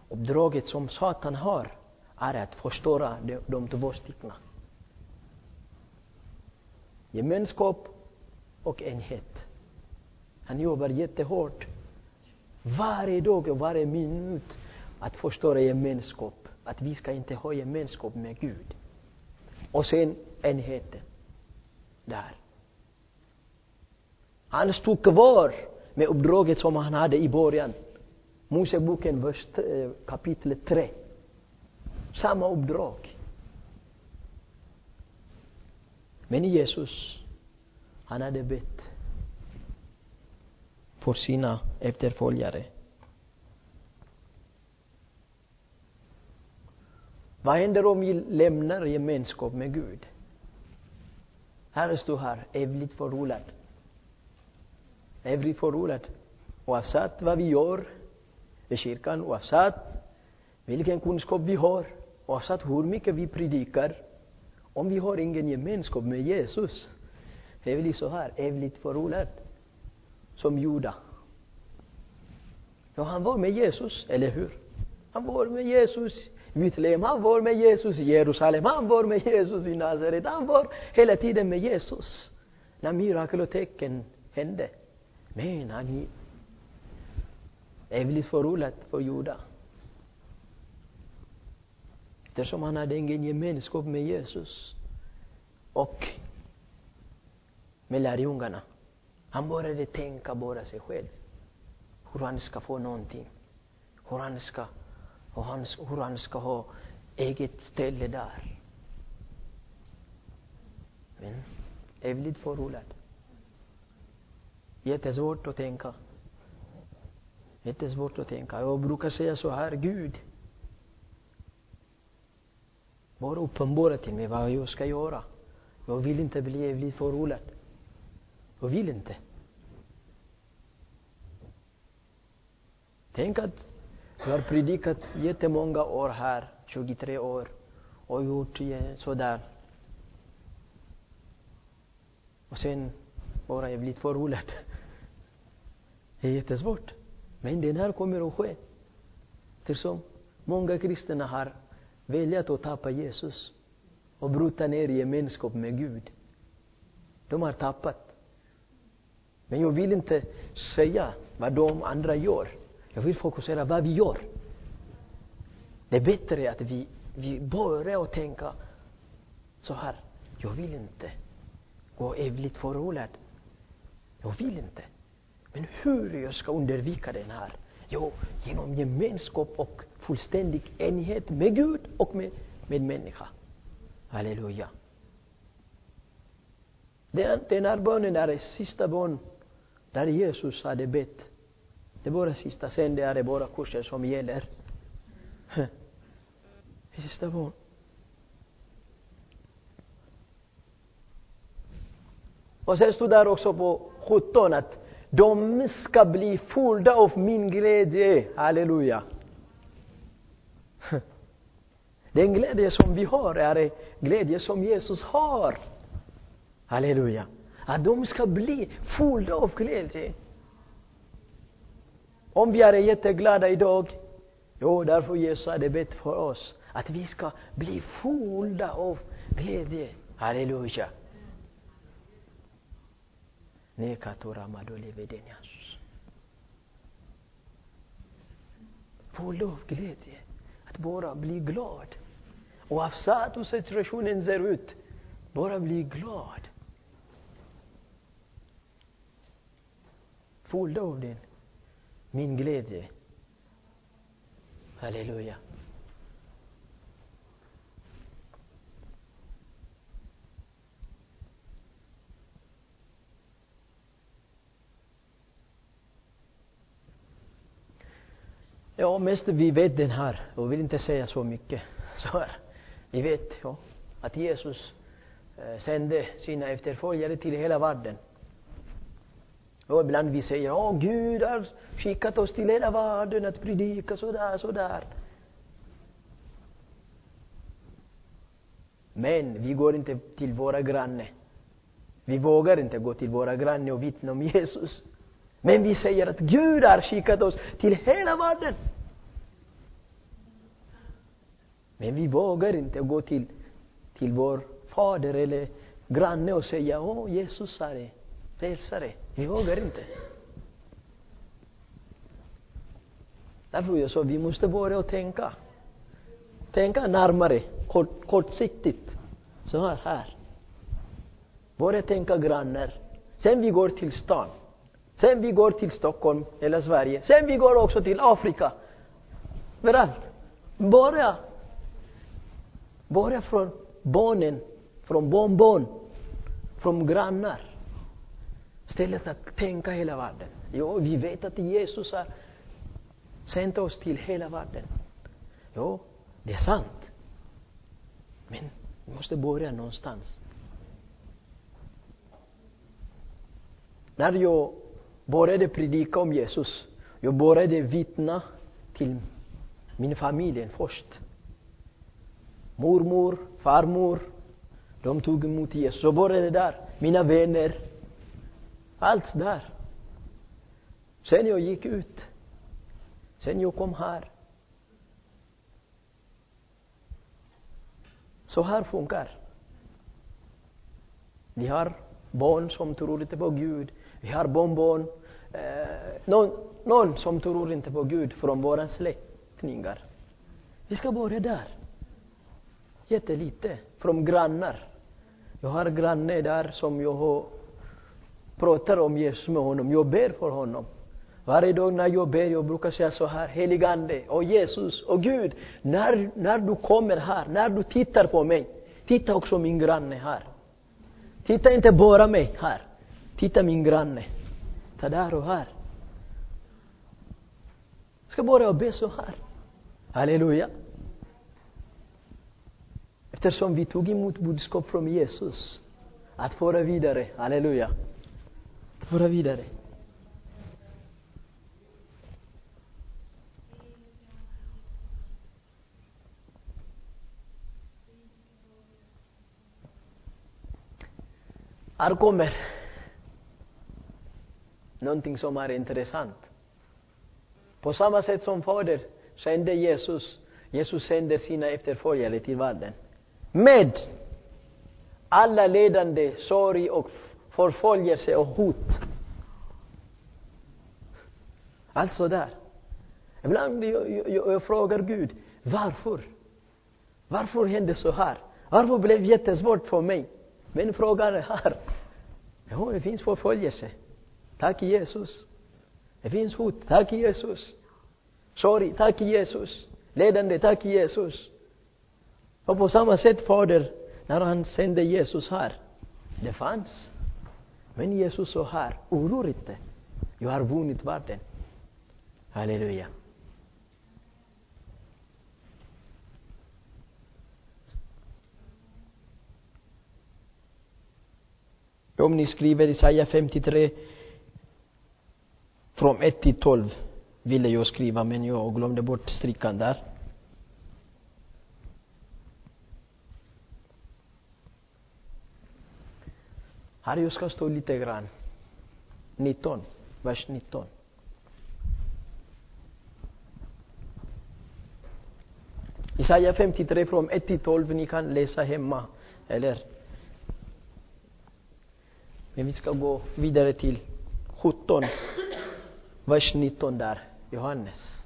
uppdraget som Satan har är att förstöra de, de två styckena. Gemenskap och enhet. Han jobbar jättehårt varje dag och varje minut att förstöra gemenskap. Att vi ska inte ha gemenskap med Gud. Och sen enheten. Där. Han stod kvar med uppdraget som han hade i början. Moseboken eh, kapitel 3. Samma uppdrag. Men Jesus, han hade bett för sina efterföljare. Vad händer om vi lämnar gemenskap med Gud? Här står här, evigt förlorad Evigt vi. Oavsett vad vi gör i kyrkan, oavsett vilken kunskap vi har, oavsett hur mycket vi predikar, om vi har ingen gemenskap med Jesus, är vi så här, evigt förlorade. Som Juda. Ja, han var med Jesus, eller hur? Han var med Jesus i Betlehem, han var med Jesus i Jerusalem, han var med Jesus i Nasaret, han var hela tiden med Jesus. När mirakel och tecken hände. Men han är väldigt förvånad för judar. Eftersom han hade ingen gemenskap med Jesus och med lärjungarna. Han började tänka bara sig själv. Hur han ska få någonting. Hur han ska, hur han, hur han ska ha eget ställe där. Men är väldigt. Jättesvårt att tänka. Jättesvårt att tänka. Jag brukar säga så här, Gud, bara uppenbara till mig vad jag ska göra. Jag vill inte bli jävligt förolad. Jag vill inte. Tänk att jag har predikat jättemånga år här, 23 år, och gjort sådär. Och sen bara jag blivit förolad. Det är jättesvårt. Men det här kommer att ske. Eftersom många kristna har velat att tappa Jesus och bryta ner gemenskap med Gud. De har tappat. Men jag vill inte säga vad de andra gör. Jag vill fokusera vad vi gör. Det är bättre att vi, vi börjar att tänka så här. Jag vill inte gå evigt förlorad. Jag vill inte. Men hur jag ska undvika den här? Jo, genom gemenskap och fullständig enighet med Gud och med, med människa. Halleluja. Den, den här bönen är den sista bön där Jesus hade bett. Det är bara sista, sen det är det bara kurser som gäller. Sista bön. Och sen stod där också på 17 att de ska bli fulla av min glädje. Halleluja. Den glädje som vi har är en glädje som Jesus har. Halleluja. Att de ska bli fulla av glädje. Om vi är jätteglada idag, jo, därför Jesus hade bett för oss att vi ska bli fulla av glädje. Halleluja. Nekatora madole vedenias. Få av glädje. Att bara bli glad. Oavsett hur situationen ser ut, bara bli glad. Få av den, min glädje. Halleluja. Ja, mest vi vet den här och vill inte säga så mycket. Så här. Vi vet ja, att Jesus eh, sände sina efterföljare till hela världen. Och ibland vi säger, ja, Gud har skickat oss till hela världen att predika sådär, sådär. Men vi går inte till våra grannar. Vi vågar inte gå till våra grannar och vittna om Jesus. Men vi säger att Gud har skickat oss till hela världen. Men vi vågar inte gå till, till vår fader eller granne och säga åh, Jesus är frälsare. Vi vågar inte. Därför jag sa, vi måste börja tänka. Tänka närmare, kort, kortsiktigt. Så här, här. Börja tänka grannar. Sen vi går till stan. Sen vi går till Stockholm eller Sverige. Sen vi går också till Afrika. Överallt. Börja. Börja från barnen, från barnbarn, från grannar. Istället att tänka hela världen. Jo, vi vet att Jesus har sänt oss till hela världen. Jo, det är sant. Men vi måste börja någonstans. När jag började predika om Jesus, jag började vittna till min familj först. Mormor, farmor, de tog emot Jesus. Så började där. Mina vänner. Allt där. Sen jag gick ut. Sen jag kom här. Så här funkar. Vi har barn som tror inte på Gud. Vi har barnbarn. Eh, någon, någon som tror inte på Gud från våra släktingar. Vi ska börja där. Jättelite. Från grannar. Jag har granne där som jag har pratar om Jesus med honom. Jag ber för honom. Varje dag när jag ber, jag brukar säga så här, heligande och Jesus och Gud, när, när du kommer här, när du tittar på mig, titta också min granne här. Titta inte bara mig här. Titta min granne. Ta där och här. Jag ska bara be så här. Halleluja. Eftersom vi tog emot budskap från Jesus att föra vidare. Halleluja. Att Föra vidare. Här kommer någonting som är intressant. På samma sätt som Fader sände Jesus, Jesus sände sina efterföljare till världen. Med alla ledande sorg och förföljelse och hot. Alltså där. Ibland jag, jag, jag frågar Gud, varför? Varför hände så här? Varför blev det jättesvårt för mig? Men frågan är här. Jo, det finns förföljelse. Tack Jesus. Det finns hot. Tack Jesus. Sorg. Tack Jesus. Ledande. Tack Jesus. Och på samma sätt Fader, när han sände Jesus här. Det fanns. Men Jesus sa här, oroa inte. Jag har vunnit världen. Halleluja. Om ni skriver Isaiah 53 från 1 till 12 ville jag skriva men jag glömde bort strickan där. Här jag ska stå lite grann. 19, vers 19. Isaiah 53 från 1 till 12, ni kan läsa hemma. Eller? Men vi ska gå vidare till 17, vers 19 där, Johannes.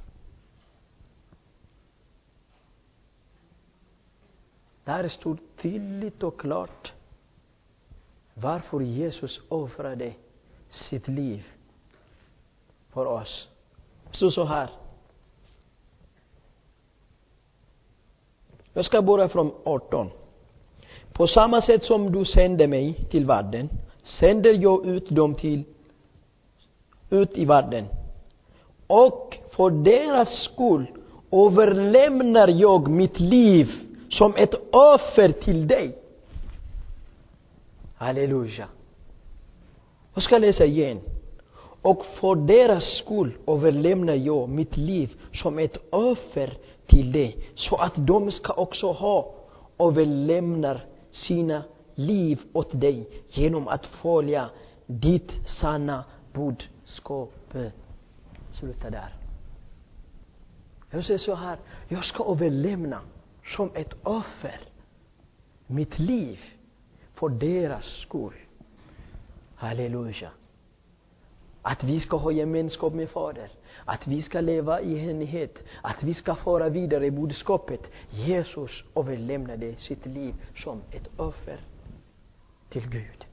Där står tydligt och klart varför Jesus offrade sitt liv för oss. Så så här. Jag ska börja från 18. På samma sätt som du sände mig till världen sänder jag ut dem till, ut i världen. Och för deras skull överlämnar jag mitt liv som ett offer till dig. Halleluja. Jag ska läsa igen. Och för deras skull överlämnar jag mitt liv som ett offer till dig, så att de ska också ha överlämnar sina liv åt dig genom att följa ditt sanna budskap. Sluta där. Jag säger så här, jag ska överlämna som ett offer mitt liv för deras skull. Halleluja. Att vi ska ha gemenskap med Fader. Att vi ska leva i enighet. Att vi ska föra vidare budskapet. Jesus överlämnade sitt liv som ett offer till Gud.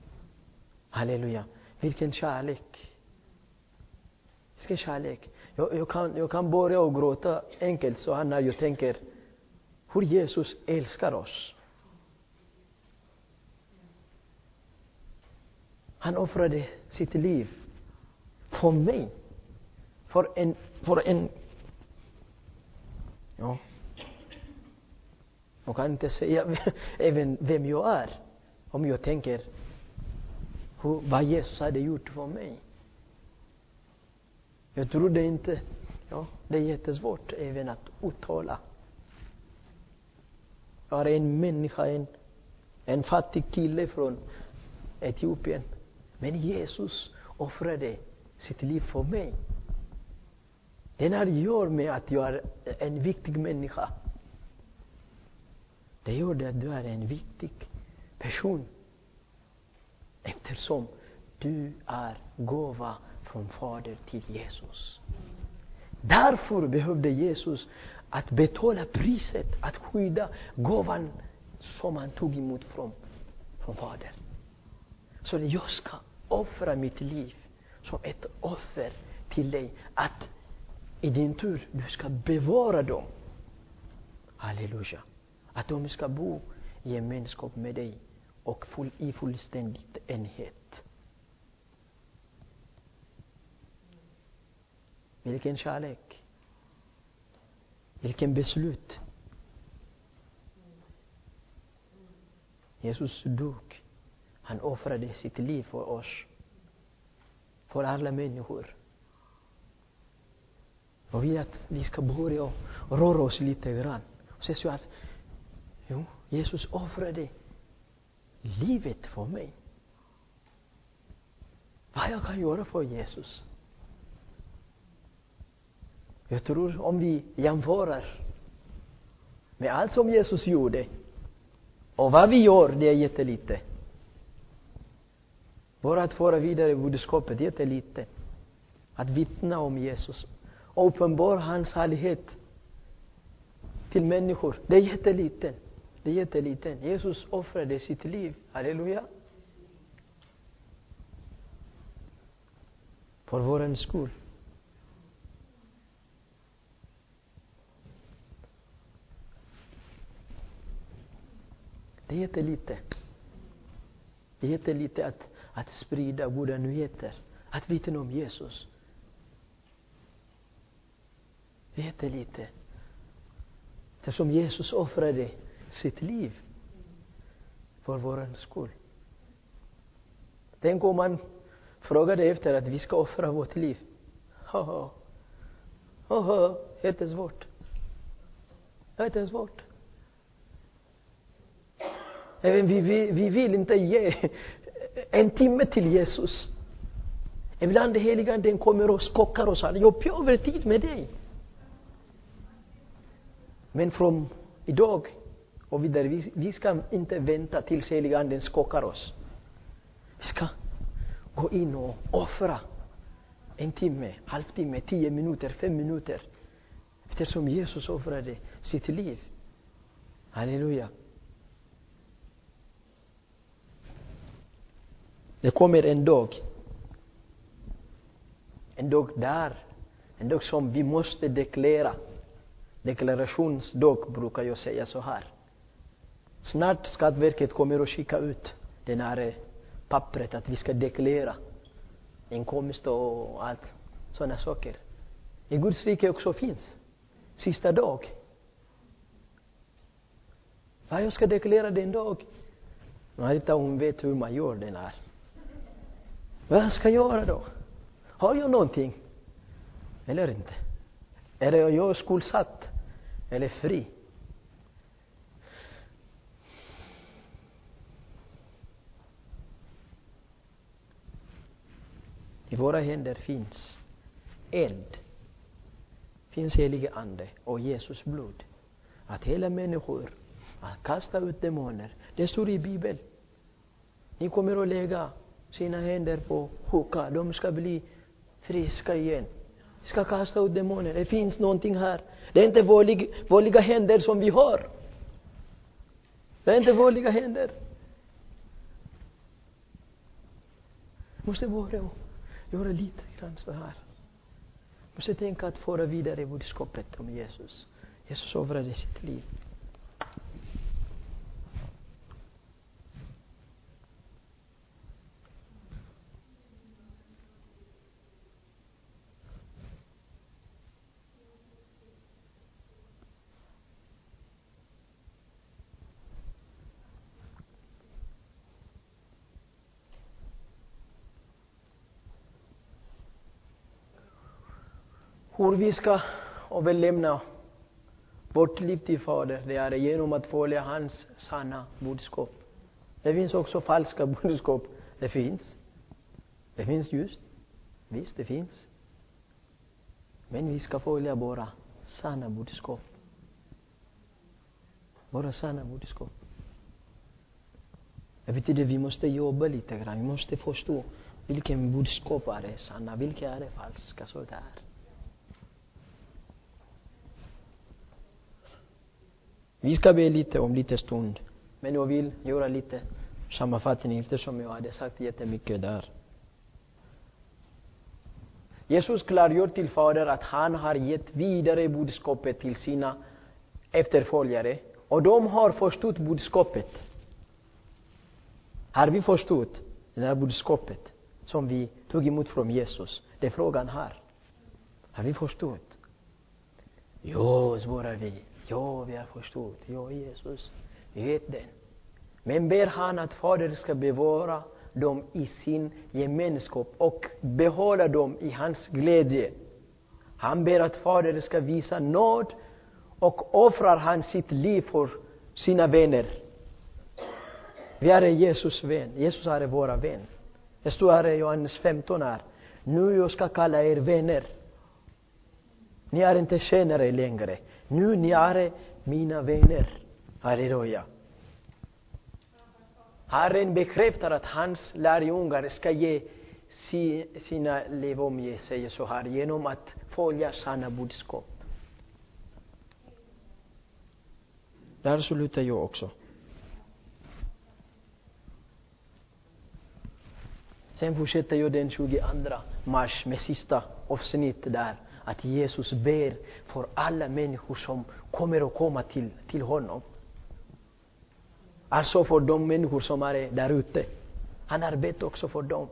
Halleluja. Vilken kärlek. Vilken kärlek. Jag, jag, kan, jag kan börja och gråta enkelt så här när jag tänker hur Jesus älskar oss. Han offrade sitt liv för mig. För en, för en ja, jag kan inte säga även vem jag är om jag tänker hur, vad Jesus hade gjort för mig. Jag trodde inte, ja, det är jättesvårt även att uttala. Jag är en människa, en, en fattig kille från Etiopien. Men Jesus offrade sitt liv för mig. Det här gör mig att jag är en viktig människa. Det gör det att du är en viktig person. Eftersom du är gåva från Fader till Jesus. Därför behövde Jesus att betala priset, att skydda gåvan som han tog emot från, från Fader. Så jag ska offra mitt liv som ett offer till dig. Att i din tur, du ska bevara dem. Halleluja. Att de ska bo i gemenskap med dig och full, i fullständig enhet. Vilken kärlek. Vilken beslut. Jesus dog. Han offrade sitt liv för oss. för alla människor. Och vi att vi ska börja och röra oss lite grann. Och se så att, jo, Jesus offrade livet för mig. Vad jag kan göra för Jesus. Jag tror om vi jämför med allt som Jesus gjorde och vad vi gör, det är jättelite. Bara att föra vidare budskapet, jättelite. Att vittna om Jesus och uppenbara hans härlighet till människor, det är jättelite. Det är jätteliten. Jesus offrade sitt liv. Halleluja. För vår skull. Det är jättelite. Det är jättelite att, att sprida goda nyheter, att vittna om Jesus. Det är jättelite. Eftersom Jesus offrade sitt liv för vår skull. Tänk om man frågade efter att vi ska offra vårt liv. Haha. Haha, jättesvårt. Jättesvårt. Även vi, vi, vi vill inte ge en timme till Jesus. Ibland det heliga kommer och skockar oss. Jag behöver tid med dig. Men från idag och vidare, vi, vi ska inte vänta tills heliga anden skakar oss. Vi ska gå in och offra en timme, halvtimme, tio minuter, fem minuter. Eftersom Jesus offrade sitt liv. Halleluja. Det kommer en dag, en dag där, en dag som vi måste deklarera. Deklarationsdag brukar jag säga så här. Snart Skatteverket kommer att skicka ut den här eh, pappret att vi ska deklarera inkomst och allt sådana saker. I Guds rike också finns. Sista dag. Ja, jag ska deklarera den dag. Marita hon vet hur man gör den här. Vad ska jag göra då? Har jag någonting? Eller inte? Är jag skuldsatt? Eller fri? I våra händer finns eld, finns helige Ande och Jesus blod. Att hela människor, att kasta ut demoner. Det står i Bibeln. Ni kommer att lägga sina händer på sjuka. De ska bli friska igen. Vi ska kasta ut demoner. Det finns någonting här. Det är inte vanlig, vanliga händer som vi har. Det är inte vanliga händer. måste vara göra lite grann så här. måste tänka att föra vidare budskapet om Jesus. Jesus offrade sitt liv. Hur vi ska överlämna vårt liv till Fader, det är genom att följa hans sanna budskap. Det finns också falska budskap. Det finns. Det finns just. Visst, det finns. Men vi ska följa våra sanna budskap. Våra sanna budskap. Det betyder att vi måste jobba lite grann. Vi måste förstå vilken budskap är det sanna, vilka är det falska. Så där. Vi ska be lite om lite stund. Men jag vill göra lite sammanfattning eftersom jag hade sagt jättemycket där. Jesus klargör till Fader att han har gett vidare budskapet till sina efterföljare och de har förstått budskapet. Har vi förstått det här budskapet som vi tog emot från Jesus? Det är frågan här. Har vi förstått? Jo, svarar vi. Ja, vi har förstått. Ja, Jesus, vi vet det. Men ber han att Fader ska bevara dem i sin gemenskap och behålla dem i hans glädje. Han ber att Fadern ska visa nåd och offrar han sitt liv för sina vänner. Vi är Jesus vän. Jesus är våra vän. Det står här i Johannes 15 här. Nu jag ska kalla er vänner. Ni är inte tjänare längre. Nu ni är mina vänner. Halleluja. Herren bekräftar att hans lärjungar ska ge sina liv omge sig så här genom att följa sanna budskap. Där slutar jag också. Sen fortsätter jag den 22 mars med sista avsnittet där. Att Jesus ber för alla människor som kommer att komma till, till honom. Alltså för de människor som är där ute. Han har bett också för dem.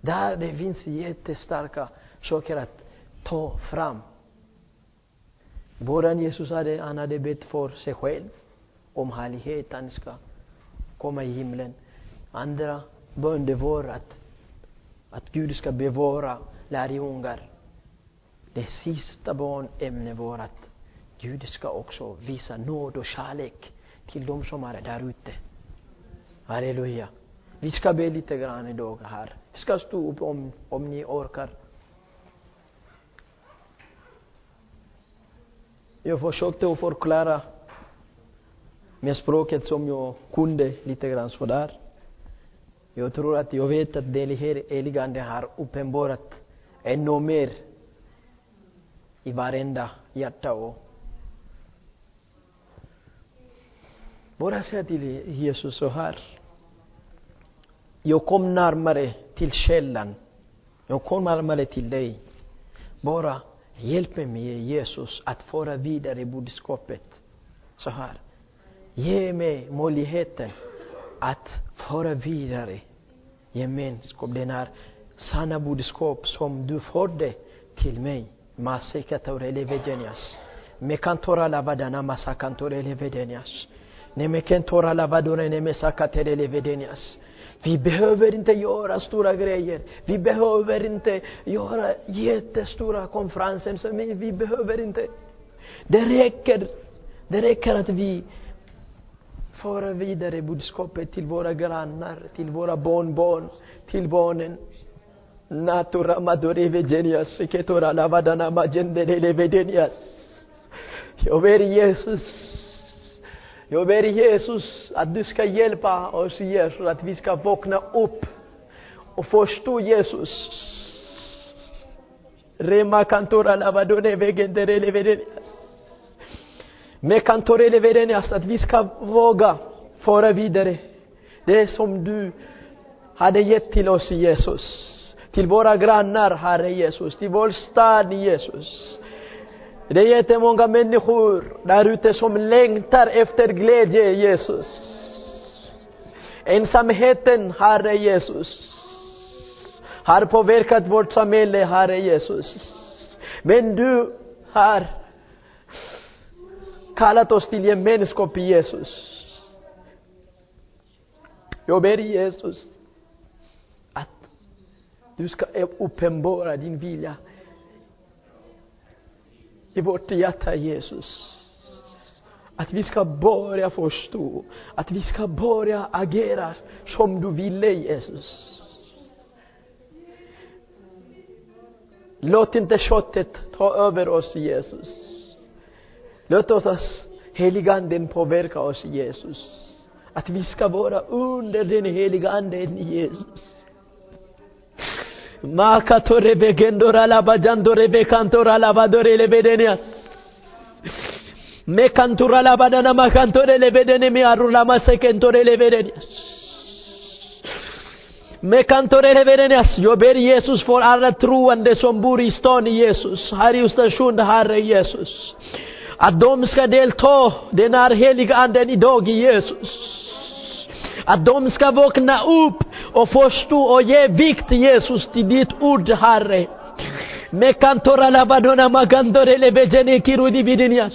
Där det finns jättestarka saker att ta fram. Våran Jesus hade, han hade bett för sig själv om härligheten ska komma i himlen. Andra bönder var att, att Gud ska bevara lärjungar. Det sista barnämnet var att Gud ska också visa nåd och kärlek till de som är där ute. Halleluja. Vi ska be lite grann idag här. Vi ska stå upp om, om ni orkar. Jag försökte att förklara med språket som jag kunde lite grann sådär. Jag tror att jag vet att det här Ande har uppenbarat ännu mer i varenda hjärta och bara säga till Jesus så här. Jag kom närmare till källan. Jag kom närmare till dig. Bara hjälp mig Jesus att föra vidare budskapet så här. Ge mig möjligheten att föra vidare gemenskap, den här sanna budskap som du förde till mig. Masekataurele vedenias. Mekantora lavadana masakantorele vedenias. Nemekentora lavadore nemesakaterele vedenias. Vi behöver inte göra stora grejer. Vi behöver inte göra jättestora konferenser. Men vi behöver inte. Det räcker. Det räcker att vi för vidare budskapet till våra grannar, till våra barnbarn, till barnen. Natura madore vegenias, ketora lavadana magendele vedenias. Jag ber Jesus, jag ber Jesus att du ska hjälpa oss Jesus, att vi ska vakna upp och förstå Jesus. Rema kantora lavadone vegendere vedenias. Med kantorele verenias att vi ska våga föra vidare det som du hade gett till oss Jesus. Till våra grannar, Herre Jesus. Till vår stad, Jesus. Det är jättemånga människor där ute som längtar efter glädje, Jesus. Ensamheten, Herre Jesus, har påverkat vårt samhälle, Herre Jesus. Men du har kallat oss till gemenskap Jesus. Jag ber Jesus du ska uppenbara din vilja i vårt hjärta, Jesus. Att vi ska börja förstå, att vi ska börja agera som du ville, Jesus. Låt inte köttet ta över oss, Jesus. Låt oss heliganden påverka oss, Jesus. Att vi ska vara under den heliga anden Jesus. Makatore begendora labajandore bekantora labadore lebedenias. Mekantura labadana makantore lebedene mi arula masekentore lebedenias. Mekantore lebedenias. Jag ber Jesus för alla troende som bor i stan Jesus. Här i Östersund, Herre Jesus. Att de ska delta den här heliga anden idag i Jesus. Att de ska vakna upp och förstå och ge vikt Jesus till ditt ord Herre. mekantora labadona magandore lebejene kirudi bidinias.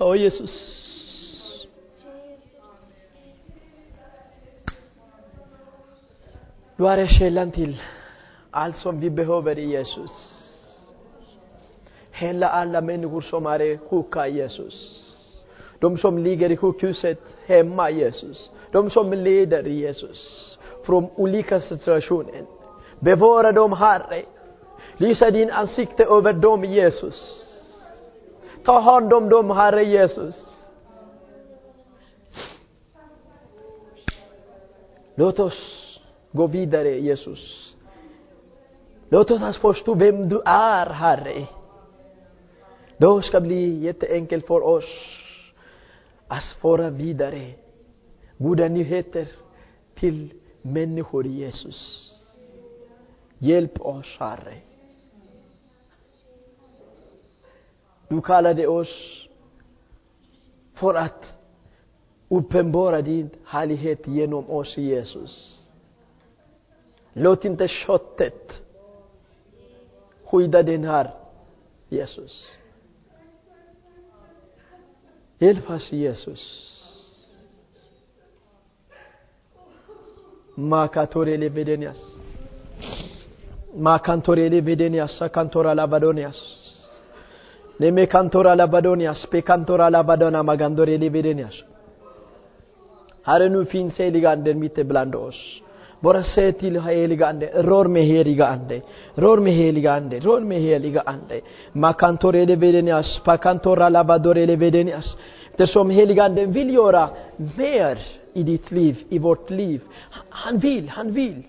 Oh Jesus. Du är källan till allt som vi behöver i Jesus. Hela alla människor som är sjuka i Jesus. De som ligger i sjukhuset hemma Jesus. De som leder Jesus. Från olika situationer. Bevara dem, Herre. Lysa din ansikte över dem, Jesus. Ta hand om dem, Herre Jesus. Låt oss gå vidare, Jesus. Låt oss förstå vem du är, Herre. Då ska bli jätteenkelt för oss att föra vidare goda nyheter till människor Jesus. Hjälp oss, Herre. Du kallade oss för att uppenbara din härlighet genom oss, Jesus. Låt inte köttet skydda den här Jesus. Hjälp oss, Jesus. Makatorele vedenias. Makantorele vedenias, sakantora labadonias. Neme kantora labadonias, pekantora labadona magandorele vedenias. Herre, nu finns heliga anden mitt ibland oss. Bara säg till heliga ande, rör med heliga ande, rör med heliga ande, rör med heliga ande. Makantorele vedenias, pakantora labadorele vedenias. Eftersom heliga anden vill göra mer i ditt liv, i vårt liv. Han vill, han vill.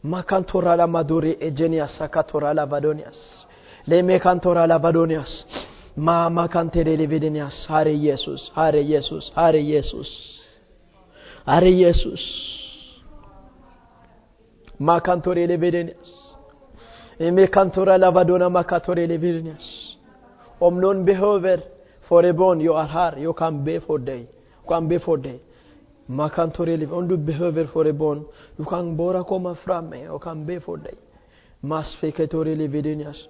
Makantorala maduri egenias sakatorala vadonias. Lemekantorala vadonias. Ma makanterele vedenias. Herre Jesus, Herre Jesus, Herre Jesus. Herre Jesus. Makantorele vedenias. Emekantorala lavadona makatorele vedenias. Om någon behöver förebön, jag är här, jag kan be för dig. Jag kan be för dig. Man kan Om du behöver förebön, du kan bara komma fram med kan be för dig. Mas feketore levidenias.